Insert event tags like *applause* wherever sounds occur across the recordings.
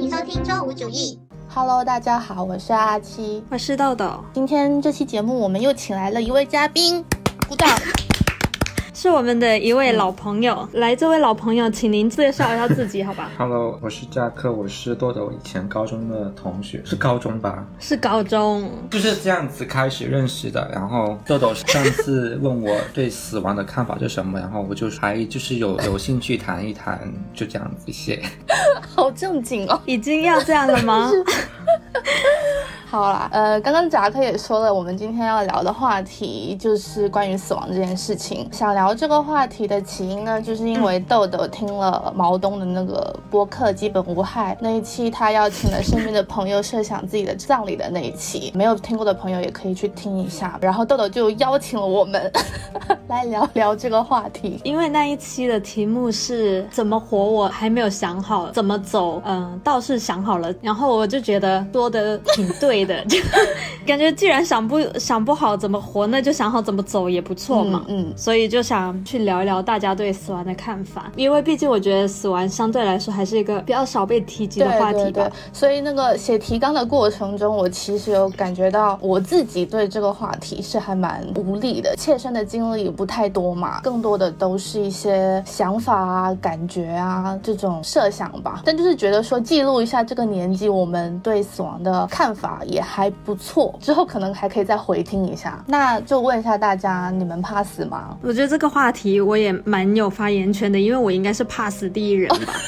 欢迎收听周五主义。Hello，大家好，我是阿七。我是豆豆，今天这期节目我们又请来了一位嘉宾，鼓掌。是我们的一位老朋友。来，这位老朋友，请您介绍一下自己，好吧？*laughs* Hello，我是扎克，我是豆豆以前高中的同学，是高中吧？是高中，就是这样子开始认识的。然后豆豆上次问我对死亡的看法是什么，然后我就还就是有有兴趣谈一谈，就这样子写。*laughs* 好正经哦。已经要这样了吗？*laughs* 好啦，呃，刚刚扎克也说了，我们今天要聊的话题就是关于死亡这件事情。想聊这个话题的起因呢，就是因为豆豆听了毛东的那个播客《基本无害》那一期，他邀请了身边的朋友设想自己的葬礼的那一期，没有听过的朋友也可以去听一下。然后豆豆就邀请了我们 *laughs* 来聊聊这个话题。因为那一期的题目是怎么活，我还没有想好怎么走，嗯、倒是想好了。然后我就觉得说的挺对的，就 *laughs* 感觉既然想不想不好怎么活，那就想好怎么走也不错嘛。嗯嗯所以就想去聊一聊大家对死亡的看法，因为毕竟我觉得死亡相对来说还是一个比较少被提及的话题吧。对对对，所以那个写提纲的过程中，我其实有感觉到我自己对这个话题是还蛮无力的，切身的经历不太多嘛，更多的都是一些想法啊、感觉啊这种设想吧。但就是觉得说记录一下这个年纪我们对死亡的看法也还不错，之后可能还可以再回听一下。那就问一下大家，你们怕死吗？我觉得这个话题我也蛮有发言权的，因为我应该是怕死第一人吧。*laughs*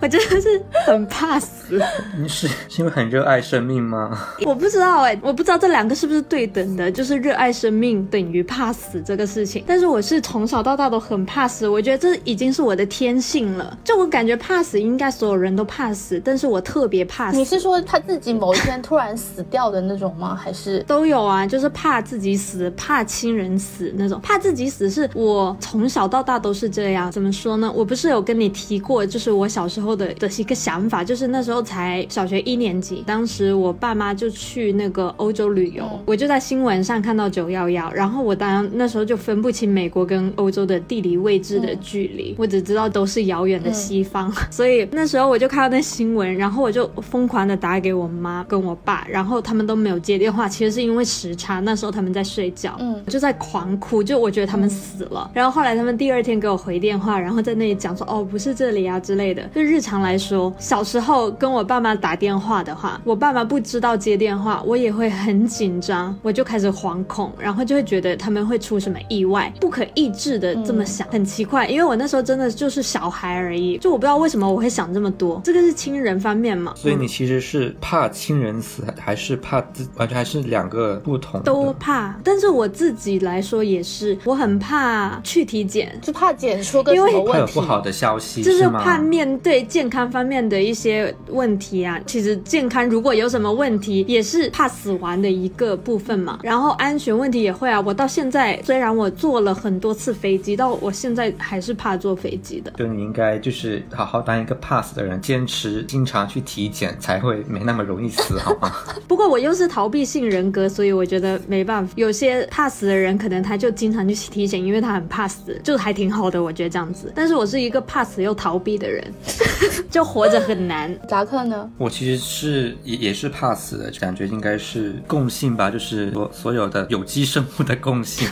我真的是很怕死，你是是因为很热爱生命吗？我不知道哎、我不知道这两个是不是对等的，就是热爱生命等于怕死这个事情。但是我是从小到大都很怕死，我觉得这已经是我的天性了。就我感觉怕死，应该所有人都怕死，但是我特别怕死。你是说他自己某一天突然死掉的那种吗？还是都有啊，就是怕自己死，怕亲人死那种。怕自己死是我从小到大都是这样。怎么说呢？我不是有跟你提过，就是我小时候的的一个想法，就是那时候才小学一年级，当时我爸妈就去那个欧洲旅游，嗯我就在新闻上看到九幺幺，然后我当然那时候就分不清美国跟欧洲的地理位置的距离，我只知道都是遥远的西方，所以那时候我就看到那新闻，然后我就疯狂的打给我妈跟我爸，然后他们都没有接电话，其实是因为时差，那时候他们在睡觉，嗯就在狂哭，就我觉得他们死了。然后后来他们第二天给我回电话，然后在那里讲说哦不是这里啊之类的。就日常来说，小时候跟我爸妈打电话的话，我爸妈不知道接电话，我也会很紧张，我就开始惶恐，然后就会觉得他们会出什么意外，不可抑制的这么想，很奇怪，因为我那时候真的就是小孩而已，就我不知道为什么我会想这么多。这个是亲人方面嘛，所以你其实是怕亲人死，还是怕自完全还是两个不同的？都怕，但是我自己来说也是，我很怕去体检，就怕检出个因为什么问题？怕有不好的消息就是？怕面对健康方面的一些问题啊。其实健康如果有什么问题，也是怕死亡的一个部分嘛。然后安全问题也会啊。我到现在虽然我坐了很多次飞机，到我现在还是怕坐飞机的。就你应该就是好好当一个怕死的人，坚持经常去体检，才会没那么容易死，好吗？*laughs* 不过我又是逃避性人格，所以我觉得没办法。有些怕死的人，可能他就经常去体检，因为他很怕死，就还挺好的。我觉得这样子。但是我是一个怕死又逃避的人，*laughs* 就活着很难。*laughs* 扎克呢？我其实是也也是怕死的，感觉应该是共性吧，就是所所有的有机生物的共性，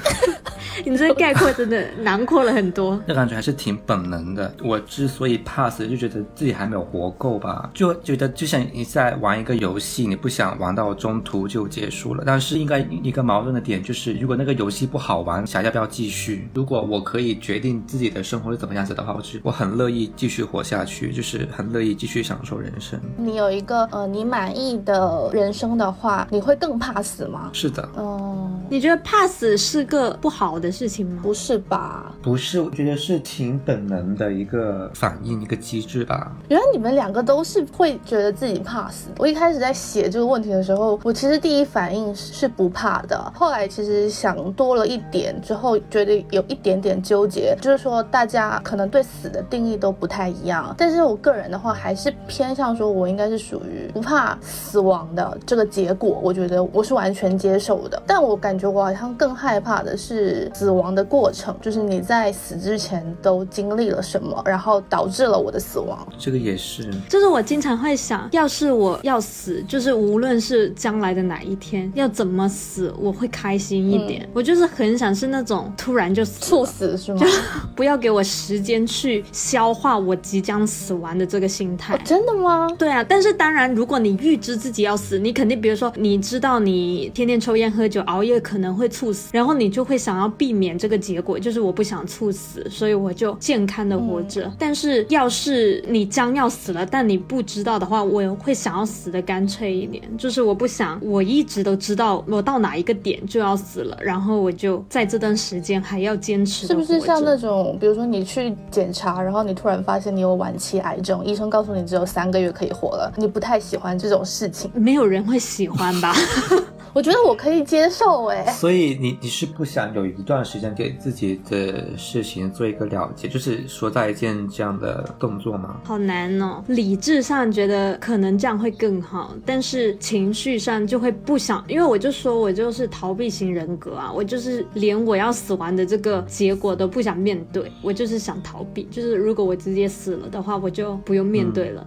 你这概括真的囊括了很多。那感觉还是挺本能的。我之所以怕死，就觉得自己还没有活够吧，就觉得就像你在玩一个游戏，你不想玩到中途就结束了。但是应该一个矛盾的点就是，如果那个游戏不好玩，想要不要继续？如果我可以决定自己的生活是怎么样子的话，我是我很乐意继续活下去，就是很乐意继续享受人生。你有一个呃你满意的人生的话，你会更怕死吗？是的，哦、你觉得怕死是个不好的事情吗？不是吧？不是，我觉得是挺本能的一个反应，一个机制吧。原来你们两个都是会觉得自己怕死。我一开始在写这个问题的时候，我其实第一反应是不怕的，后来其实想多了一点之后，觉得有一点点纠结，就是说大家可能对死的定义都不太一样。但是我个人的话，还是偏向说我应该是属于不怕死亡的这个结果，我觉得我是完全接受的。但我感觉。我好像更害怕的是死亡的过程，就是你在死之前都经历了什么，然后导致了我的死亡。这个也是，就是我经常会想，要是我要死，就是无论是将来的哪一天要怎么死，我会开心一点。我就是很想是那种突然就死猝死是吗？*laughs* 不要给我时间去消化我即将死亡的这个心态。真的吗？对啊，但是当然，如果你预知自己要死，你肯定，比如说你知道你天天抽烟喝酒熬夜可能会猝死，然后你就会想要避免这个结果，就是我不想猝死，所以我就健康的活着。但是要是你将要死了，但你不知道的话，我会想要死的干脆一点，就是我不想我一直都知道我到哪一个点就要死了，然后我就在这段时间还要坚持。是不是像那种，比如说你去检查，然后你突然发现你有晚期癌症，医生告诉你只有三个月可以活了，你不太喜欢这种事情？*laughs* 没有人会喜欢吧？*laughs* 我觉得我可以接受哎，所以你你是不想有一段时间给自己的事情做一个了结，就是说再见这样的动作吗？好难哦，理智上觉得可能这样会更好，但是情绪上就会不想，因为我就说我就是逃避型人格啊，我就是连我要死亡的这个结果都不想面对，我就是想逃避，就是如果我直接死了的话，我就不用面对了。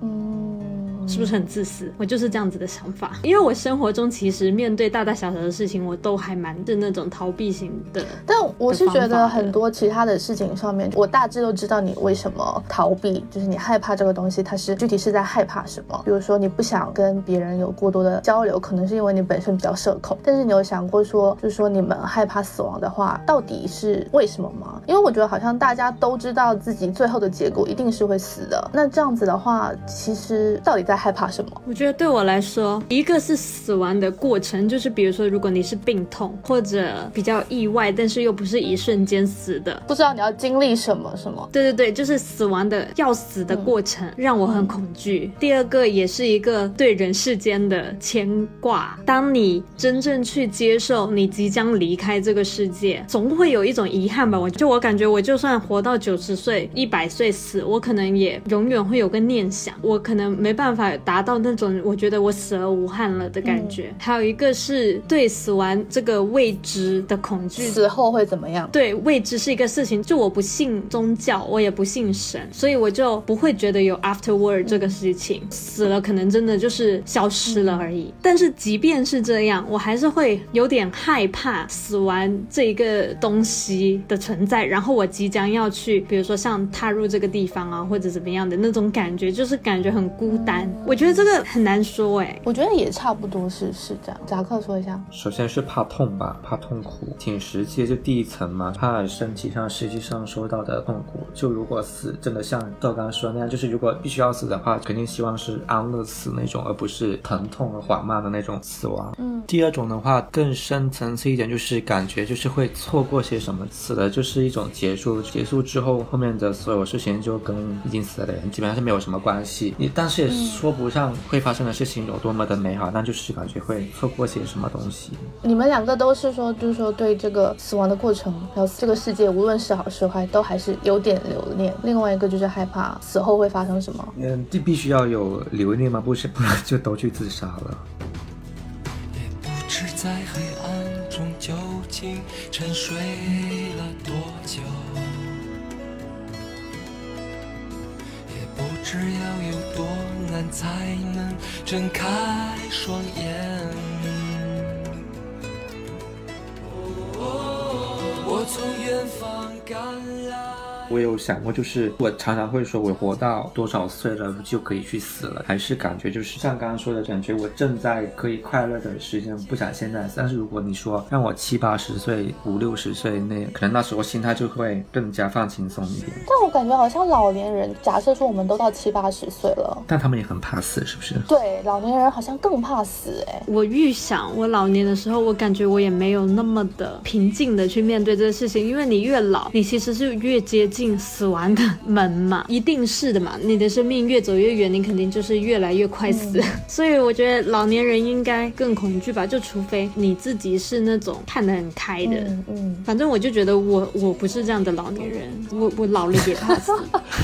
是不是很自私？我就是这样子的想法，因为我生活中其实面对大大小小的事情，我都还蛮是那种逃避型的。但我是觉得很多其他的事情上面，我大致都知道你为什么逃避，就是你害怕这个东西，它是具体是在害怕什么？比如说你不想跟别人有过多的交流，可能是因为你本身比较社恐。但是你有想过说，就是说你们害怕死亡的话，到底是为什么吗？因为我觉得好像大家都知道自己最后的结果一定是会死的。那这样子的话，其实到底在？害怕什么？我觉得对我来说，一个是死亡的过程，就是比如说，如果你是病痛或者比较意外，但是又不是一瞬间死的，不知道你要经历什么什么。对对对，就是死亡的要死的过程让我很恐惧。第二个也是一个对人世间的牵挂。当你真正去接受你即将离开这个世界，总会有一种遗憾吧？我就我感觉，我就算活到九十岁、一百岁死，我可能也永远会有个念想，我可能没办法。达到那种我觉得我死而无憾了的感觉，还有一个是对死亡这个未知的恐惧，死后会怎么样？对未知是一个事情，就我不信宗教，我也不信神，所以我就不会觉得有 afterward 这个事情，死了可能真的就是消失了而已。但是即便是这样，我还是会有点害怕死亡这一个东西的存在，然后我即将要去，比如说像踏入这个地方啊，或者怎么样的那种感觉，就是感觉很孤单。我觉得这个很难说哎，我觉得也差不多是是这样。扎克说一下，首先是怕痛吧，怕痛苦，挺实际，就第一层嘛，怕身体上实际上受到的痛苦。就如果死真的像赵刚刚说那样，就是如果必须要死的话，肯定希望是安乐死那种，而不是疼痛和缓慢的那种死亡。嗯，第二种的话更深层次一点，就是感觉就是会错过些什么，死了就是一种结束，结束之后后面的所有事情就跟已经死了的人基本上是没有什么关系。你但是也说。不上会发生的事情有多么的美好，那就是感觉会错过些什么东西。你们两个都是说，就是说对这个死亡的过程，还有这个世界，无论是好是坏，都还是有点留恋。另外一个就是害怕死后会发生什么。嗯，这必须要有留恋吗？不是，不然就都去自杀了。也不知在黑暗中究竟沉睡不知要有多难才能睁开双眼。我从远方赶来。我有想过，就是我常常会说，我活到多少岁了就可以去死了，还是感觉就是像刚刚说的感觉，我正在可以快乐的时间，不想现在。但是如果你说让我七八十岁、五六十岁那，可能那时候心态就会更加放轻松一点。但我感觉好像老年人，假设说我们都到七八十岁了，但他们也很怕死，是不是？*laughs* 对，老年人好像更怕死。哎，我预想我老年的时候，我感觉我也没有那么的平静的去面对这个事情，因为你越老，你其实是越接。进死亡的门嘛，*laughs* 一定是的嘛。你的生命越走越远，你肯定就是越来越快死。*laughs* 所以我觉得老年人应该更恐惧吧，就除非你自己是那种看得很开的。嗯，反正我就觉得我我不是这样的老年人，我我老了也怕死。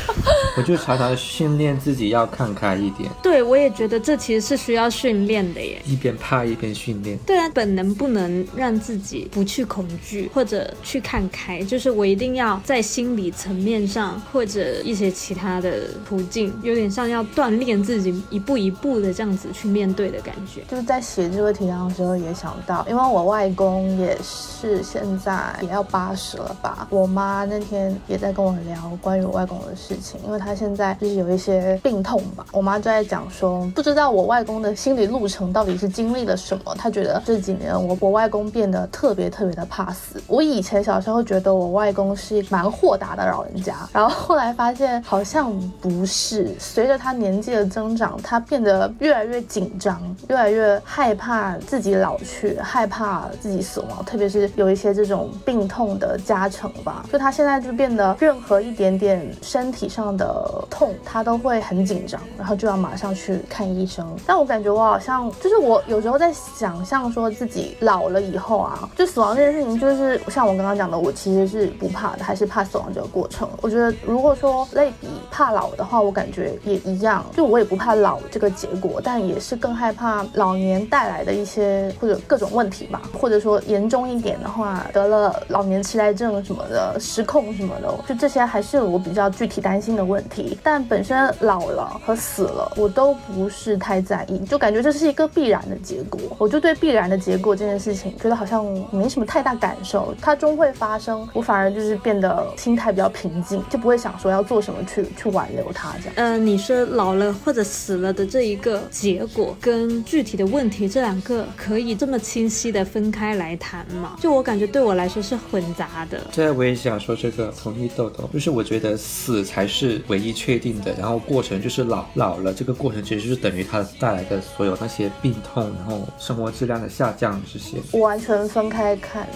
*laughs* 我就常常训练自己要看开一点。对，我也觉得这其实是需要训练的耶。一边怕一边训练。对啊，本能不能让自己不去恐惧或者去看开，就是我一定要在心理层面上或者一些其他的途径，有点像要锻炼自己一步一步的这样子去面对的感觉。就是在写这个提纲的时候也想到，因为我外公也是现在也要八十了吧，我妈那天也在跟我聊关于我外公的事情，因为他现在就是有一些病痛吧，我妈就在讲说，不知道我外公的心理路程到底是经历了什么，她觉得这几年我我外公变得特别特别的怕死。我以前小时候觉得我外公是蛮豁达的老人家，然后后来发现好像不是，随着他年纪的增长，他变得越来越紧张，越来越害怕自己老去，害怕自己死亡，特别是有一些这种病痛的加成吧，就他现在就变得任何一点点身体上的痛，他都会很紧张，然后就要马上去看医生。但我感觉我好像就是我有时候在想象说自己老了以后啊，就死亡这件事情，就是像我刚刚讲的，我其实是不怕的，还是怕死亡这个过过程。我觉得如果说类比怕老的话，我感觉也一样，就我也不怕老这个结果，但也是更害怕老年带来的一些或者各种问题吧，或者说严重一点的话，得了老年痴呆症什么的，失控什么的，就这些还是我比较具体担心的问题。但本身老了和死了，我都不是太在意，就感觉这是一个必然的结果。我就对必然的结果这件事情，觉得好像没什么太大感受，它终会发生。我反而就是变得心态比较平静，就不会想说要做什么去去挽留他这样。嗯，你说老了或者死了的这一个结果跟具体的问题，这两个可以这么清晰的分开来谈吗？就我感觉对我来说是混杂的。对，我也想说这个，同意豆豆，就是我觉得死才是唯一确定的，然后过程就是老老了，这个过程其实就是等于它带来的所有那些病痛，然后生活质量的下降这些，我完全分开看。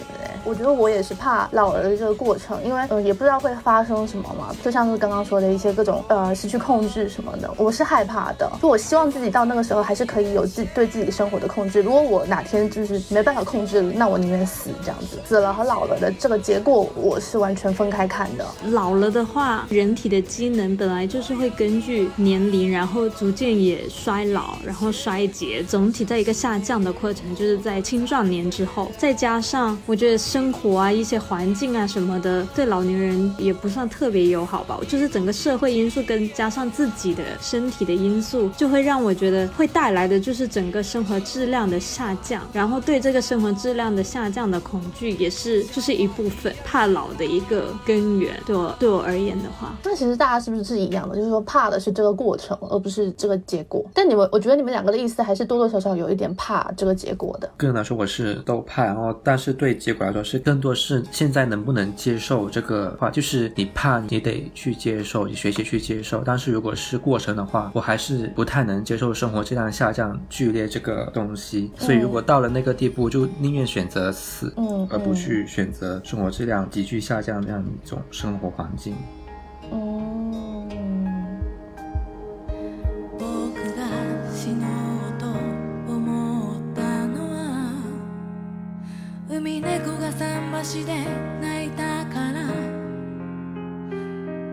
我觉得我也是怕老了的这个过程，因为呃也不知道会发生什么嘛，就像是刚刚说的一些各种呃失去控制什么的，我是害怕的。就我希望自己到那个时候还是可以有自对自己生活的控制。如果我哪天就是没办法控制，那我宁愿死这样子。死了和老了的这个结果，我是完全分开看的。老了的话，人体的机能本来就是会根据年龄，然后逐渐也衰老，然后衰竭，总体在一个下降的过程，就是在青壮年之后，再加上我觉得。生活啊，一些环境啊什么的，对老年人也不算特别友好吧。就是整个社会因素跟加上自己的身体的因素，就会让我觉得会带来的就是整个生活质量的下降。然后对这个生活质量的下降的恐惧，也是就是一部分怕老的一个根源。对我对我而言的话，那其实大家是不是是一样的？就是说怕的是这个过程，而不是这个结果。但你们，我觉得你们两个的意思还是多多少少有一点怕这个结果的。个人来说，我是都怕，然后但是对结果来说。是更多是现在能不能接受这个话，就是你怕你得去接受，你学习去接受。但是如果是过程的话，我还是不太能接受生活质量下降剧烈这个东西。所以如果到了那个地步，就宁愿选择死，嗯，而不去选择生活质量急剧下降那样一种生活环境。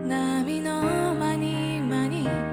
波の間に間に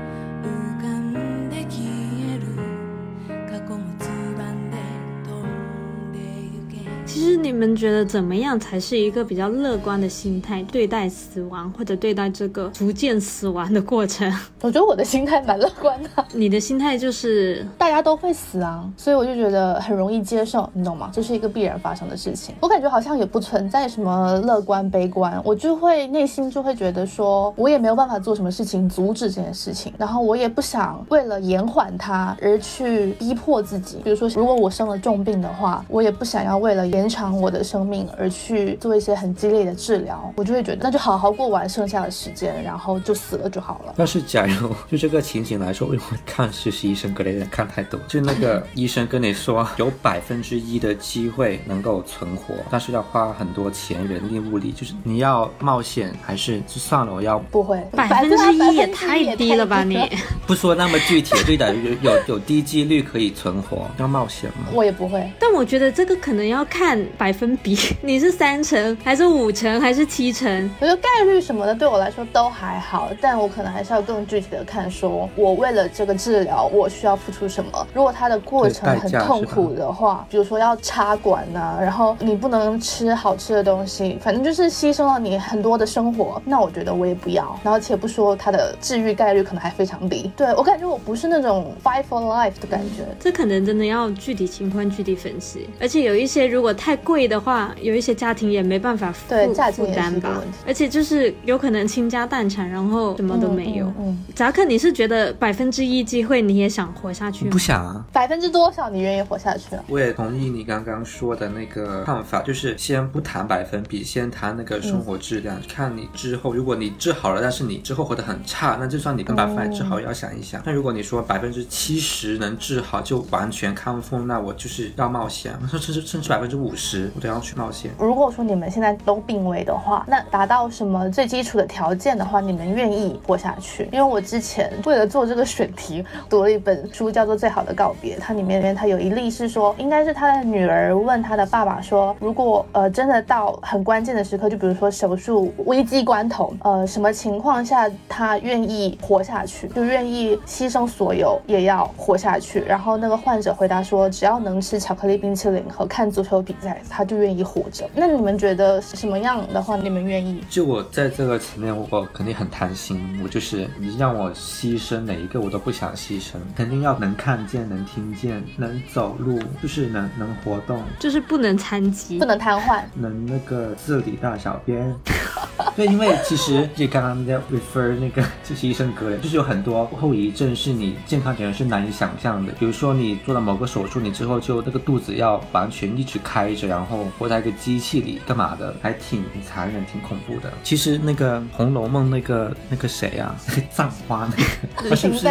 你们觉得怎么样才是一个比较乐观的心态对待死亡，或者对待这个逐渐死亡的过程？*laughs* 我觉得我的心态蛮乐观的。你的心态就是大家都会死啊，所以我就觉得很容易接受，你懂吗？这是一个必然发生的事情。我感觉好像也不存在什么乐观悲观，我就会内心就会觉得说，我也没有办法做什么事情阻止这件事情，然后我也不想为了延缓它而去逼迫自己。比如说，如果我生了重病的话，我也不想要为了延长我的生命而去做一些很激烈的治疗，我就会觉得那就好好过完剩下的时间，然后就死了就好了。但是假如就这个情景来说，因为看实习医生格雷的看太多，就那个 *laughs* 医生跟你说有百分之一的机会能够存活，但是要花很多钱、人力、物力，就是你要冒险还是就算了，我要不会，百分之一也太低了吧你？*laughs* 不说那么具体，对的，有有有低几率可以存活，要冒险吗？我也不会。但我觉得这个可能要看百分比，*laughs* 你是三成还是五成还是七成？我觉得概率什么的对我来说都还好，但我可能还是要更具体的看，说我为了这个治疗我需要付出什么。如果它的过程很痛苦的话，比如说要插管呐，然后你不能吃好吃的东西，反正就是牺牲了你很多的生活，那我觉得我也不要。然后且不说它的治愈概率可能还非常低。对我感觉我不是那种 fight for life 的感觉，这可能真的要具体情况具体分析。而且有一些如果太贵的话，有一些家庭也没办法负负担吧。而且就是有可能倾家荡产，然后什么都没有。嗯，扎克，你是觉得百分之一机会你也想活下去吗？不想啊。百分之多少你愿意活下去？啊我也同意你刚刚说的那个看法，就是先不谈百分比，先谈那个生活质量。看你之后，如果你治好了，但是你之后活得很差，那就算你跟百分百治好，也要想一想。那如果你说百分之七十能治好，就完全康复，那我就是要冒险。甚至甚至百分之五十，我都要去冒险。如果说你们现在都病危的话，那达到什么最基础的条件的话，你们愿意活下去？因为我之前为了做这个选题，读了一本书，叫做《最好的告别》。它里面它有一例是说，应该是他的女儿问他的爸爸说，如果呃真的到很关键的时刻，就比如说手术危机关头，呃什么情况下他愿意活下去，就愿意牺牲所有也要活下去。然后那个患者回答说，只要能吃巧克力冰淇淋和看足球比赛，他就愿意活着。那你们觉得什么样的话，你们愿意？就我在这个层面，我肯定很贪心。我就是你让我牺牲哪一个，我都不想牺牲。肯定要能看见、能听见、能走路，就是能能活动，就是不能残疾、不能瘫痪，能那个自理大小便。*laughs* 对，因为其实就刚刚在 refer 那个就是医生格雷，就是有很多后遗症是你健康人是难以想象的。比如说你做了某个手术，你之后就那个肚子要完全一直开着，然后活在一个机器里干嘛的，还挺残忍、挺恐怖的。其实那个《红楼梦》那个那个谁啊，那个葬花那个，他是不是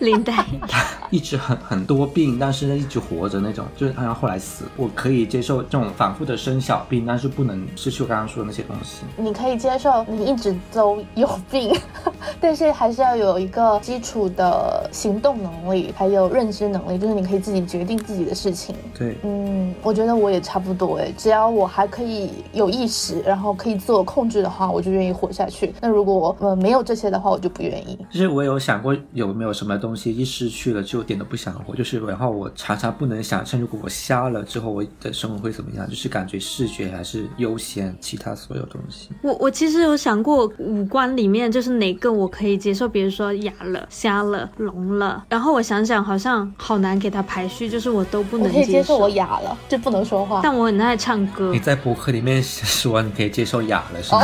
林黛玉？*laughs* *laughs* *laughs* 他一直很很多病，但是呢一直活着那种，就是他要后来死。我可以接受这种反复的生小病，但是不能失去我刚刚说的那些东西。你可以接受你一直都有病，但是还是要有一个基础的行动能力，还有认知能力，就是你可以自己决定自己的事情。对，嗯，我觉得我也差不多哎，只要我还可以有意识，然后可以自我控制的话，我就愿意活下去。那如果呃没有这些的话，我就不愿意。其实我有想过有没有什么东西一失去了就一点都不想活，就是然后我常常不能想象，如果我瞎了之后我的生活会怎么样，就是感觉视觉还是优先其他所有东西。我我其实有想过五官里面就是哪个我可以接受，比如说哑了、瞎了、聋了，然后我想想好像好难给它排序，就是我都不能接受。可以接受我哑了，就不能说话，但我很爱唱歌。你在博客里面说你可以接受哑了，是吗？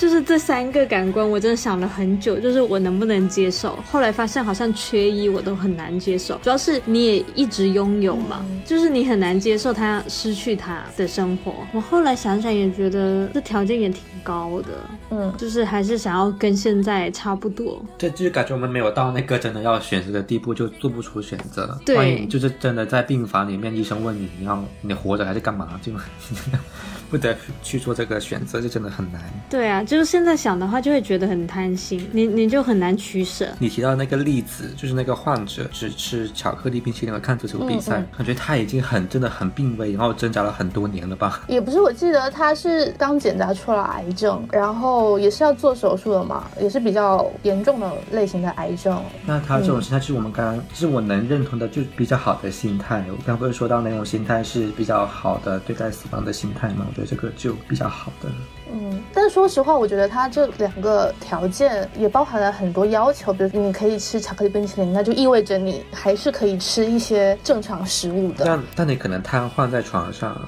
就是这三个感官，我真的想了很久，就是我能不能接受。后来发现好像缺一我都很难接受，主要是你也一直拥有嘛，就是你很难接受他失去他的生活。我后来想想也觉得这条件也挺高的，嗯，就是还是想要跟现在差不多。对，就是感觉我们没有到那个真的要选择的地步，就做不出选择。对，就是真的在病房里面，医生问你你要你活着还是干嘛，就 *laughs* 不得去做这个选择，就真的很难。对啊。就是现在想的话，就会觉得很贪心，你你就很难取舍。你提到那个例子，就是那个患者只吃巧克力冰淇淋和看足球比赛，感觉他已经很真的很病危，然后挣扎了很多年了吧？也不是，我记得他是刚检查出了癌症，然后也是要做手术的嘛，也是比较严重的类型的癌症。那他这种心态是我们刚刚，是我能认同的，就比较好的心态。我刚不是说到那种心态是比较好的对待死亡的心态吗？我觉得这个就比较好的。嗯，但说实话，我觉得它这两个条件也包含了很多要求，比如你可以吃巧克力冰淇淋，那就意味着你还是可以吃一些正常食物的。但但你可能瘫痪在床上，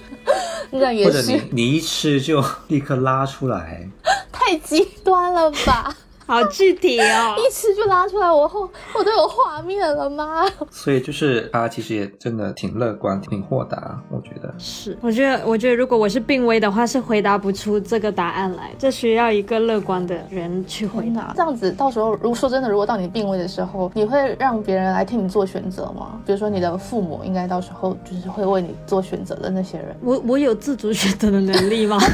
*laughs* 那也是。或者你你一吃就 *laughs* 立刻拉出来，*laughs* 太极端了吧？好具体哦。一吃就拉出来，我后我都有画面了吗？所以就是他其实也真的挺乐观、挺豁达，我觉得。是，我觉得，我觉得如果我是病危的话，是回答不出这个答案来，这需要一个乐观的人去回答。这样子，到时候如果说真的，如果到你病危的时候，你会让别人来替你做选择吗？比如说你的父母，应该到时候就是会为你做选择的那些人。我我有自主选择的能力吗？*laughs*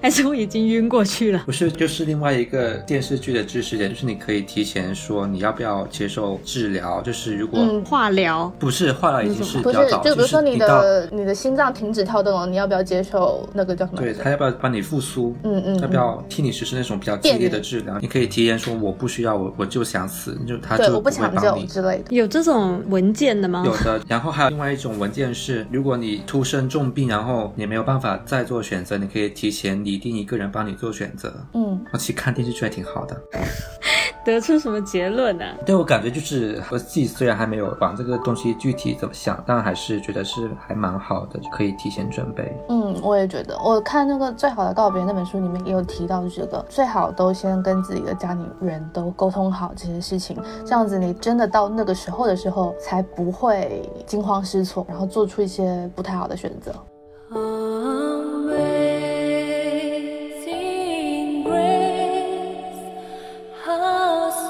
还是我已经晕过去了？不是，就是另外一个电视剧的知识点，就是你可以提前说你要不要接受治疗，就是如果嗯化疗不是化疗已经是不是比较早，，就比如说你的你的心脏停止跳动了，你要不要接受那个叫什么？对他要不要帮你复苏？嗯嗯要不要替你实施那种比较激烈的治疗？你可以提前说我不需要，我我就想死，就他对，就不抢帮你。之类的。有这种文件的吗？有的，然后还有另外一种文件是，如果你突生重病，然后你没有办法再做选择，你可以提前拟定一个人帮你做选择。嗯，我其实看电视剧还挺好的，*laughs* 得出什么结论呢、对我感觉就是我自己虽然还没有往这个东西具体怎么想，但还是觉得是还蛮好的，就可以提前准备。嗯，我也觉得，我看那个《最好的告别》那本书里面也有提到这个，最好都先跟自己的家里人都沟通好这些事情，这样子你真的到那个时候的时候，才不会惊慌失措，然后做出一些不太好的选择。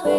这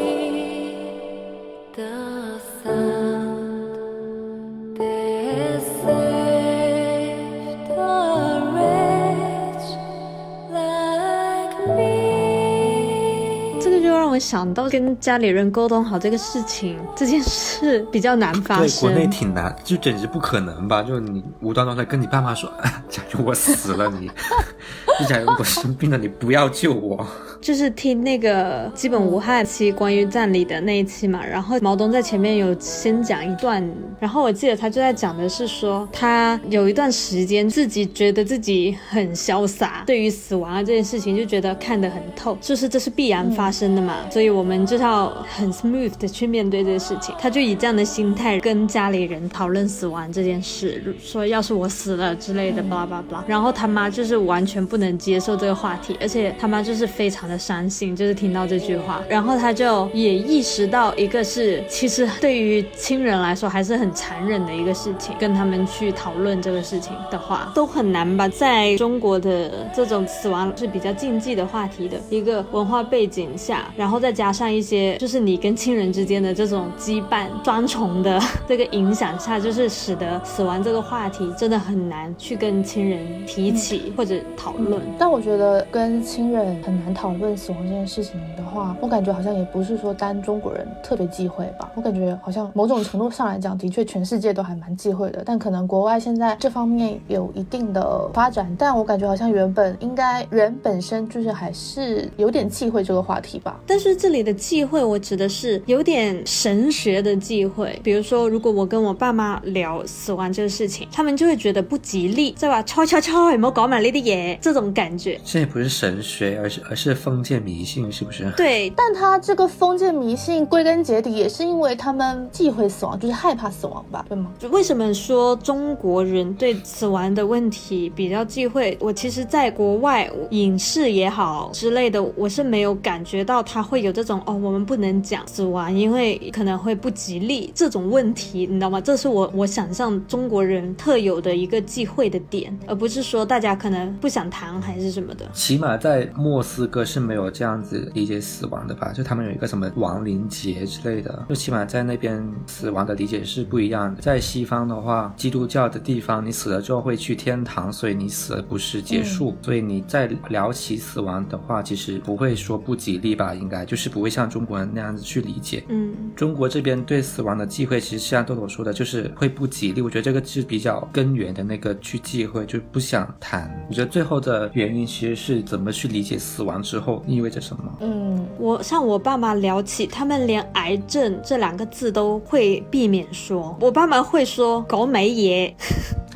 个就让我想到跟家里人沟通好这个事情，这件事比较难发对，国内挺难，就简直不可能吧？就你无端端的跟你爸妈说，假如我死了你，*laughs* 就假如我生病了，你不要救我。就是听那个基本无害期关于葬礼的那一期嘛，然后毛东在前面有先讲一段，然后我记得他就在讲的是说，他有一段时间自己觉得自己很潇洒，对于死亡啊这件事情就觉得看得很透，就是这是必然发生的嘛，所以我们就是要很 smooth 的去面对这个事情。他就以这样的心态跟家里人讨论死亡这件事，说要是我死了之类的，巴拉巴拉。然后他妈就是完全不能接受这个话题，而且他妈就是非常的伤心，就是听到这句话，然后他就也意识到，一个是其实对于亲人来说还是很残忍的一个事情，跟他们去讨论这个事情的话，都很难吧？在中国的这种死亡是比较禁忌的话题的一个文化背景下，然后再加上一些就是你跟亲人之间的这种羁绊双重的这个影响下，就是使得死亡这个话题真的很难去跟亲人提起或者讨论。但我觉得跟亲人很难讨论死亡这件事情的话，我感觉好像也不是说单中国人特别忌讳吧。我感觉好像某种程度上来讲，的确全世界都还蛮忌讳的。但可能国外现在这方面有一定的发展，但我感觉好像原本应该人本身就是还是有点忌讳这个话题吧。但是这里的忌讳，我指的是有点神学的忌讳。比如说，如果我跟我爸妈聊死亡这个事情，他们就会觉得不吉利，对吧？悄悄悄，有没有搞满你的嘢？这种感觉。这也不是神学，而是而是封建迷信，是不是？对，但他这个封建迷信归根结底也是因为他们忌讳死亡，就是害怕死亡吧，对吗？就为什么说中国人对死亡的问题比较忌讳？我其实在国外影视也好之类的，我是没有感觉到他会有这种哦，我们不能讲死亡，因为可能会不吉利这种问题，你知道吗？这是我我想象中国人特有的一个忌讳的点，而不是说大家可能不想谈还是什么的。起码在莫斯科是没有这样子理解死亡的吧？就他们有一个什么亡灵节之类的，就起码在那边死亡的理解是不一样的。在西方的话，基督教的地方，你死了之后会去天堂，所以你死了不是结束，所以你在聊起死亡的话，其实不会说不吉利吧？应该就是不会像中国人那样子去理解。嗯，中国这边对死亡的忌讳，其实像豆豆说的，就是会不吉利。我觉得这个是比较根源的那个去忌讳，就不想谈。我觉得最后的原因其实是怎么去理解死亡之后意味着什么。嗯，我像我爸妈聊起，他们连癌症这两个字都会避免说。我爸妈会说“狗没爷”，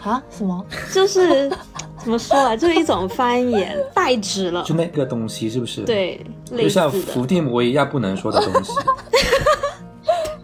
啊，什么？就是怎么说啊，就是一种方言，代指了就。那个东西是不是？，对，类似就像。伏地魔一样不能说的东西。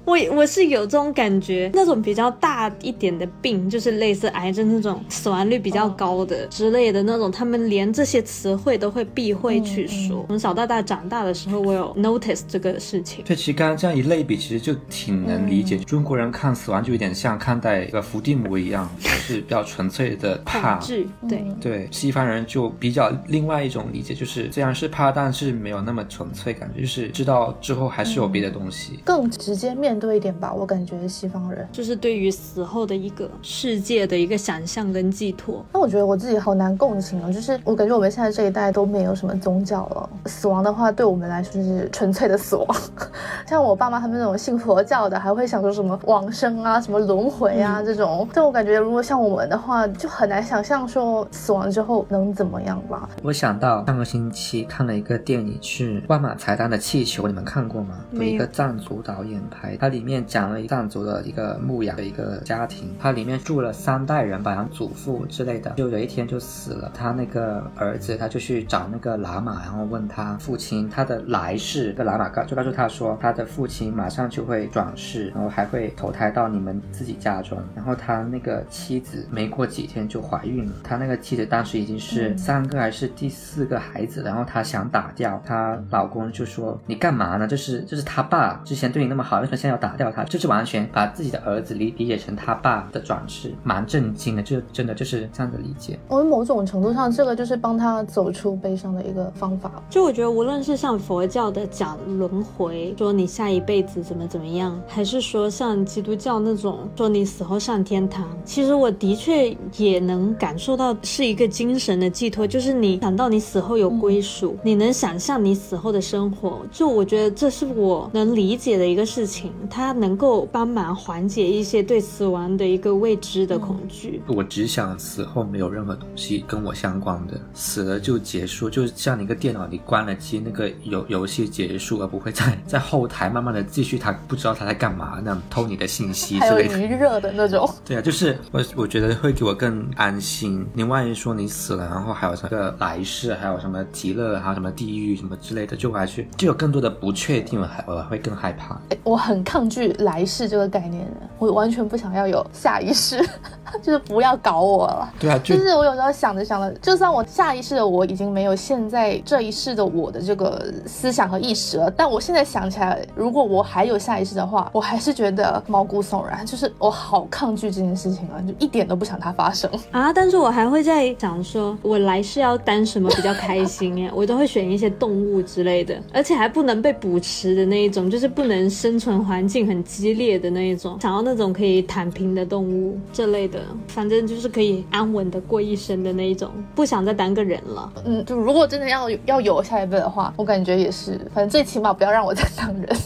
我我是有这种感觉，那种比较大一点的病，就是类似癌症那种死亡率比较高的之类的那种，他们连这些词汇都会避讳去说。从小到大长大的时候，我有 notice 这个事情。对，其实刚刚这样一类比，其实就挺能理解。中国人看死亡就有点像看待一个伏地魔一样，就是比较纯粹的怕。惧，对，对，西方人就比较另外一种理解，就是虽然是怕，但是没有那么纯粹，感觉就是知道之后还是有别的东西。更直接面对一点吧，我感觉西方人。就是对于死后的一个世界的一个想象跟寄托。那我觉得我自己好难共情啊，就是我感觉我们现在这一代都没有什么宗教了，死亡的话对我们来说就是纯粹的死亡。*laughs* 像我爸妈他们那种信佛教的，还会想说什么往生啊、什么轮回啊、这种。但我感觉如果像我们的话，就很难想象说死亡之后能怎么样吧。我想到上个星期看了一个电影是《万马才旦的气球》，你们看过吗？有一个藏族导演拍，它里面讲了藏族的一个牧羊的一个家庭，它里面住了三代人吧，像祖父之类的，就有一天就死了。他那个儿子他就去找那个喇嘛，然后问他父亲他的来世。这个喇嘛告就告诉他说，他的父亲马上就会转世，然后还会投胎到你们自己家中。然后他那个妻子没过几天就怀孕了，他那个妻子当时已经是三个还是第四个孩子，然后她想打掉，她老公就说你干嘛呢？就是就是他爸之前对你那么好，为什么现在要打掉他？就是完全把自己的儿子理理解成他爸的转世，蛮震惊的，就真的就是这样的理解。我们某种程度上，这个就是帮他走出悲伤的一个方法。就我觉得，无论是像佛教的讲轮回，说你下一辈子怎么怎么样，还是说像基督教那种说你死后上天堂，其实我的确也能感受到是一个精神的寄托，就是你想到你死后有归属，你能想象你死后的生活，就我觉得这是我能理解的一个事情，它能够帮忙缓解一些对死亡的一个未知的恐惧。我只想死后没有任何东西跟我相关的，死了就结束，就像你一个电脑你关了机，那个游游戏结束，而不会在在后台慢慢的继续，他不知道他在干嘛，那样偷你的信息还有之类的。余热的那种，*laughs* 对啊，就是我我觉得会给我更安心。你万一说你死了，然后还有什么来世，还有什么极乐，还有什么地狱什么之类的，就还去就有更多的不确定，我还我会更害怕。哎我很抗拒来世这个概念的，我完全不想要有下一世，*laughs* 就是不要搞我了。对啊，就就是我有时候想着想着，就算我下一世的我已经没有现在这一世的我的这个思想和意识了，但我现在想起来，如果我还有下一世的话，我还是觉得毛骨悚然，就是我好抗拒这件事情啊，就一点都不想它发生。*laughs* 啊，但是我还会在想说，我来世要当什么比较开心耶？我都会选一些动物之类的，而且还不能被捕食的那一种，就是不能生存环境很激烈的那一种，想要那种可以躺平的动物这类的，反正就是可以安稳的过一生的那一种，不想再当个人了。嗯，就如果真的要要有下一辈的 *laughs* 话，我感觉也是，反正最起码不要让我再当人。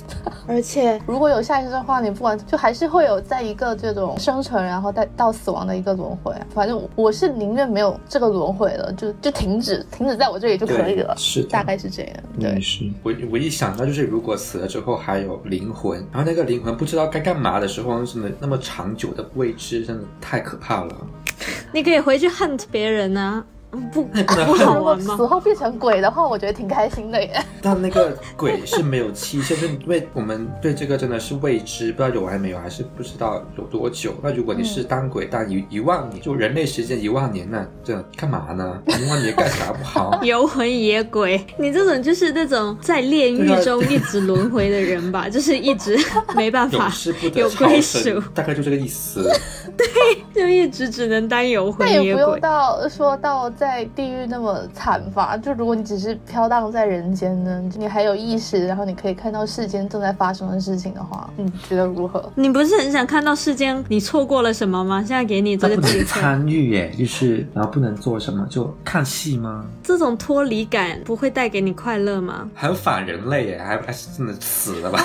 而且如果有下一世的话，你不管就还是会有在一个这种生存，然后再到死亡的一个轮回。反正我是宁愿没有这个轮回了，就就停止停止在我这里就可以了。是大概是这样。对，是我我一想到就是如果死了之后还有灵魂，然后那个灵魂不知道该干嘛的时候，什么那么长久的未知，真的太可怕了。*laughs* 你可以回去 hunt 别人啊，不那不好如果玩吗死？后变成鬼的话，我觉得挺开心的耶。*laughs* 但那个鬼是没有期限，就是因为我们对这个真的是未知，不知道有还没有，还是不知道有多久。那如果你是当鬼当一一万年，就人类时间一万年，那这干嘛呢？一万年干啥不好？游魂野鬼，你这种就是那种在炼狱中一直轮回的人吧，就是一直没办法 *laughs* 有归属，，大概就这个意思。*laughs* 对就一直只能当游魂野那也不用鬼。到说到在地狱那么惨吧？就如果你只是飘荡在人间呢，你还有意识，然后你可以看到世间正在发生的事情的话，你觉得如何？你不是很想看到世间你错过了什么吗？现在给你这个机会，参与耶，就是然后不能做什么，就看戏吗？这种脱离感不会带给你快乐吗？还有反人类耶，还还是真的死了吧？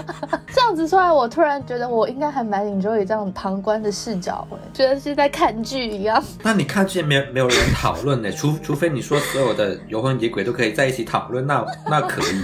*laughs* 这样子出来，我突然觉得我应该还蛮 enjoy 这样旁观的视角，哎，觉得是在看剧一样。那你看之前没有没有人讨讨论的，除除非你说所有的游魂野鬼都可以在一起讨论，那那可以。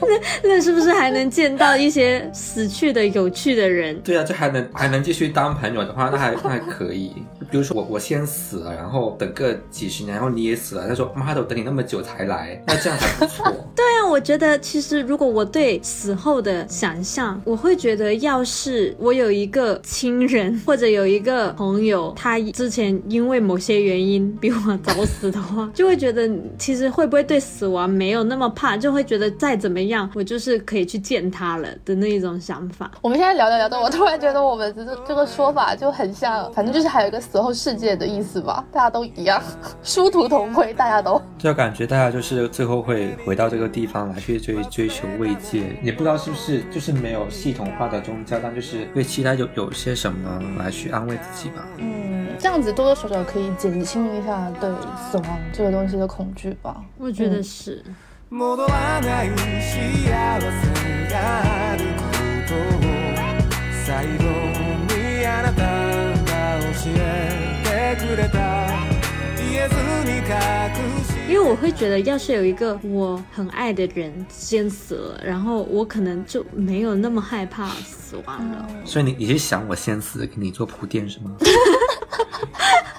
那 *laughs* 那是不是还能见到一些死去的有趣的人？对啊，这还能还能继续当朋友的话，那还那还可以。比如说我我先死了，然后等个几十年，然后你也死了，他说妈的，我等你那么久才来，那这样还不错。*laughs* 对啊，我觉得其实如果我对死后的想象，我会觉得，要是我有一个亲人或者有一个朋友，他之前因为某些原因比我早死的话，就会觉得其实会不会对死亡没有那么怕，就会觉得再怎么样，我就是可以去见他了的那一种想法。我们现在聊着聊着，我突然觉得我们这这个说法就很像，反正就是还有一个死后世界的意思吧，大家都一样，*laughs* 殊途同归，大家都。就感觉大家就是最后会回到这个地方来去追追求慰藉，也不知道是不是就是没有系统化的宗教，但就是会期待有有些什么来去安慰自己吧。嗯，这样子多多少少可以减轻一下对死亡这个东西的恐惧吧。我觉得是。戻らない幸せがあることを最後にあなたが教えてくれた言えずに隠し因为我会觉得，要是有一个我很爱的人先死了，然后我可能就没有那么害怕死亡了。所以你你是想我先死，给你做铺垫是吗？ *laughs*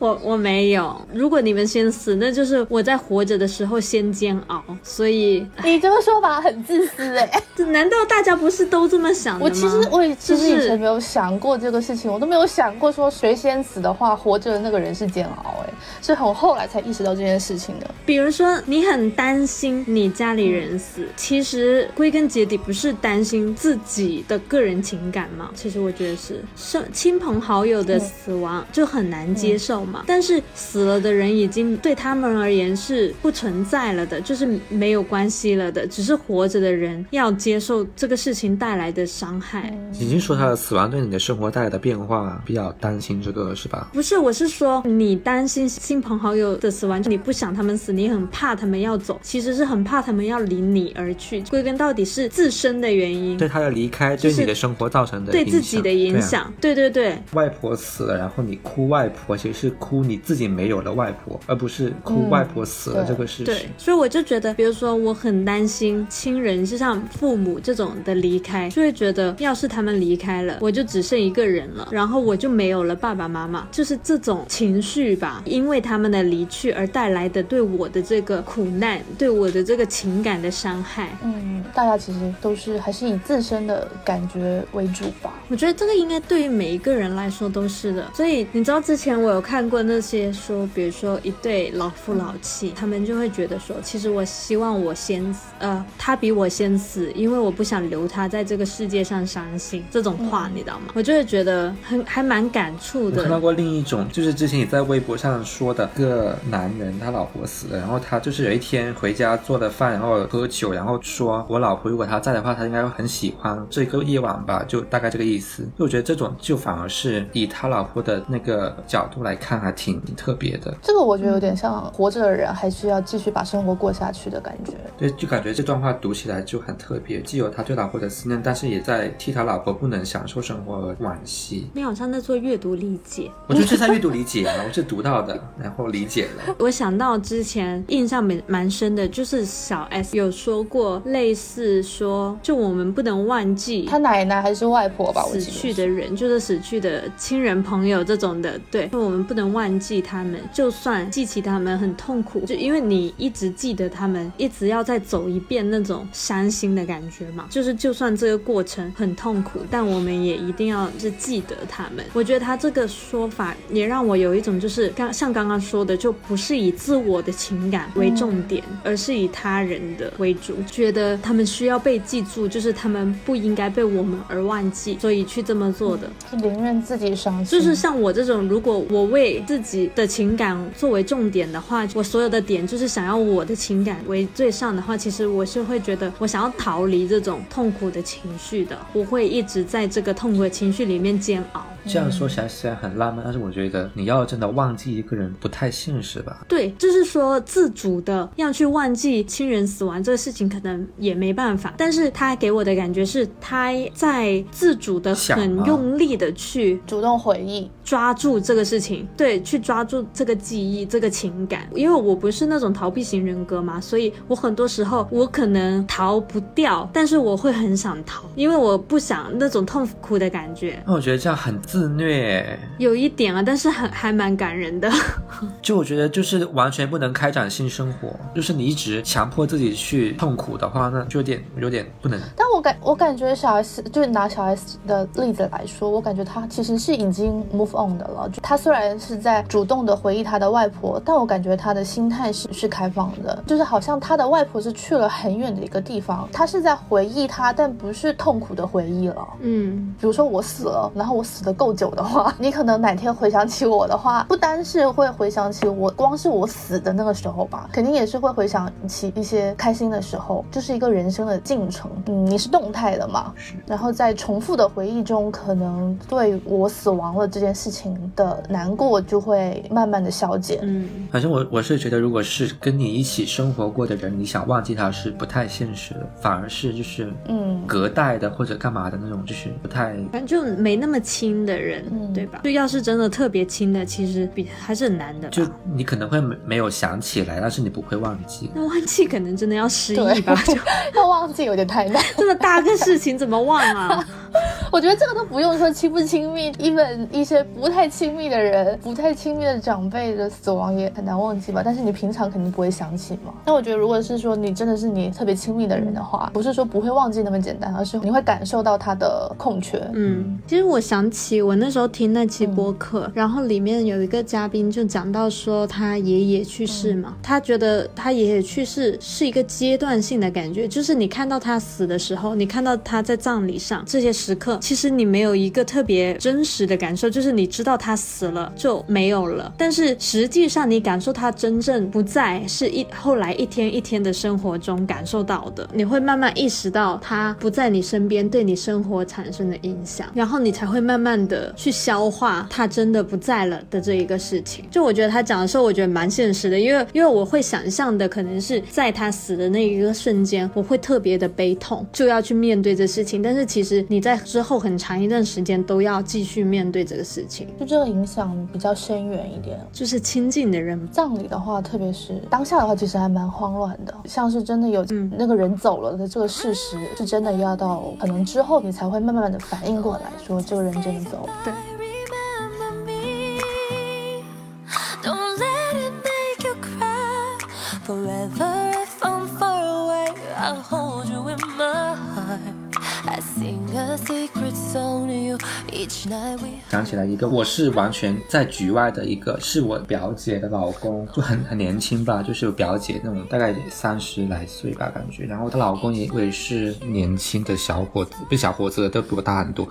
我我没有，如果你们先死，那就是我在活着的时候先煎熬。所以，*laughs* 你这个说法很自私哎、这 *laughs* 难道大家不是都这么想的吗？我其实我也其实就是以前没有想过这个事情，我都没有想过说谁先死的话，活着的那个人是煎熬哎、是很后来才意识到这件事情的。比如说，你很担心你家里人死，其实归根结底不是担心自己的个人情感嘛？其实我觉得是，是亲朋好友的死亡就很难接受嘛。但是死了的人已经对他们而言是不存在了的，就是没有关系了的，只是活着的人要接受这个事情带来的伤害。已经说他的死亡对你的生活带来的变化，比较担心这个是吧？不是，我是说你担心亲朋好友的死亡，你不想他们死，你很怕他们要走，其实是很怕他们要离你而去。归根到底是自身的原因，对他的离开对你的生活造成的对自己的影对啊响。对对对，外婆死了，然后你哭外婆，其实是哭你自己没有了外婆，而不是哭外婆死了这个事对实。，所以我就觉得，比如说我很担心亲人，就像父母这种的离开，就会觉得要是他们离开了，我就只剩一个人了，然后我就没有了爸爸妈妈，就是这种情绪吧，因为他们的离去而带来的对我的这个苦难，对我的这个情感的伤害。嗯，大家其实都是还是以自身的感觉为主吧。我觉得这个应该对于每一个人来说都是的。所以你知道之前我有看过那些说，比如说一对老夫老妻，他们就会觉得说，其实我希望我先死，呃，他比我先死，因为我不想留他在这个世界上伤心。这种话、你知道吗？我就会觉得很还蛮感触我看到。过另一种，就是之前也在微博上说的，一个男人他老婆死了，然后他就是有一天回家做的饭，然后喝酒，然后说我老婆如果她在的话，她应该会很喜欢这个夜晚吧，就大概这个意思。就我觉得这种就反而是以他老婆的那个角度来看，还挺特别的。这个我觉得有点像活着的人还是要继续把生活过下去的感觉。对，就感觉这段话读起来就很特别，既有他对老婆的思念，但是也在替他老婆不能享受生活而惋惜。你好像在做阅读理解。我就是在阅读理解啊，*laughs* 我是读到的，然后理解了。我想到之前印象蛮蛮深的，就是小 S 有说过类似说，就我们不能忘记他奶奶还是外婆吧？我死去的人，就是死去的亲人朋友这种的，对，我们不能忘记他们，就算记起他们很痛苦，就因为你一直记得他们，一直要再走一遍那种伤心的感觉嘛，就是就算这个过程很痛苦，但我们也一定要是记得他们。我觉得他这个说法也让我有一种就是刚像刚刚说的，就不是以自我的情感为重点，而是以他人的为主，觉得他们需要被记住，就是他们不应该被我们而忘记，所以去这么做的。是宁愿自己伤心，就是像我这种，如果我为自己的情感作为重点的话，我所有的点就是想要我的情感为最上的话，其实我是会觉得我想要逃离这种痛苦的情绪的，我会一直在这个痛苦的情绪里面煎熬。这样说起来虽然很浪漫，但是我觉得你要真的忘记一个人不太现实吧。对，就是说自主的要去忘记亲人死亡这个事情，可能也没办法。但是他给我的感觉是，他在自主的很用力的去主动回忆。抓住这个事情，对，去抓住这个记忆、这个情感。因为我不是那种逃避型人格嘛，所以我很多时候我可能逃不掉，但是我会很想逃，因为我不想那种痛苦的感觉。那我觉得这样很自虐。有一点啊，但是很还蛮感人的。*laughs* 就我觉得就是完全不能开展性生活，就是你一直强迫自己去痛苦的话，那就有点有点不能。但我感我感觉小 S 就拿小 S 的例子来说，我感觉他其实是已经 move on 的了。就他虽然是在主动的回忆他的外婆，但我感觉他的心态是是开放的，就是好像他的外婆是去了很远的一个地方，他是在回忆他，但不是痛苦的回忆了。嗯，比如说我死了，然后我死的够久的话，*laughs* 你可能哪天回想起我的话，不单是会回想起我，光是我死的那个时候吧，肯定也是会回想起一些开心的时候，就是一个人生的进程。嗯，你是动态的嘛，然后在重复的回忆中，可能对我死亡了这件事情的难过就会慢慢的消减。嗯，反正我我是觉得，如果是跟你一起生活过的人，你想忘记他是不太现实的，反而是就是嗯隔代的或者干嘛的那种，就是不太反正就没那么亲的人，嗯对吧？就要是真的特别亲的，其实比还是很难的。就你可能会没没有想起来，但是你不会忘记。那忘记可能真的要失忆吧？就 *laughs* 要忘记有点太难。*laughs* 这么大个事情怎么忘啊？*laughs* 我觉得这个都不用说亲不亲密，even 一些不太亲密的人、不太亲密的长辈的死亡也很难忘记吧。但是你平常肯定不会想起嘛。那我觉得，如果是说你真的是你特别亲密的人的话，不是说不会忘记那么简单，而是你会感受到他的空缺。嗯，其实我想起我那时候听那期播客，然后里面有一个嘉宾就讲到说他爷爷去世嘛，他觉得他爷爷去世是一个阶段性的感觉，就是你看到他死的时候，你看到他在葬礼上这些时刻，其实你没有一个特别真实的感受，就是你知道他死了就没有了，但是实际上你感受他真正不在，是一后来一天一天的生活中感受到的，你会慢慢意识到他不在你身边对你生活产生的影响，然后你才会慢慢的去消化他真的不在了的这一个事情。就我觉得他讲的时候，我觉得蛮现实的，因为因为我会想象的可能是在他死的那一个瞬间，我会特别的悲痛，就要去面对这事情，但是其实你在之后很长一段时间都要继续面对这个事情，就这个影响比较深远一点。就是亲近的人葬礼的话，特别是当下的话，其实还蛮慌乱的。像是真的有嗯那个人走了的这个事实，是真的要到可能之后你才会慢慢的反应过来，说这个人真的走了。Remember me. Don't let it make you cry. Forever, if I'm far away, I'll hold you in my heart. 想起来一个，我是完全在局外的一个，是我表姐的老公，就很很年轻吧，就是我表姐那种大概三十来岁吧感觉，然后她老公也也是年轻的小伙子，不小伙子都比我大很多。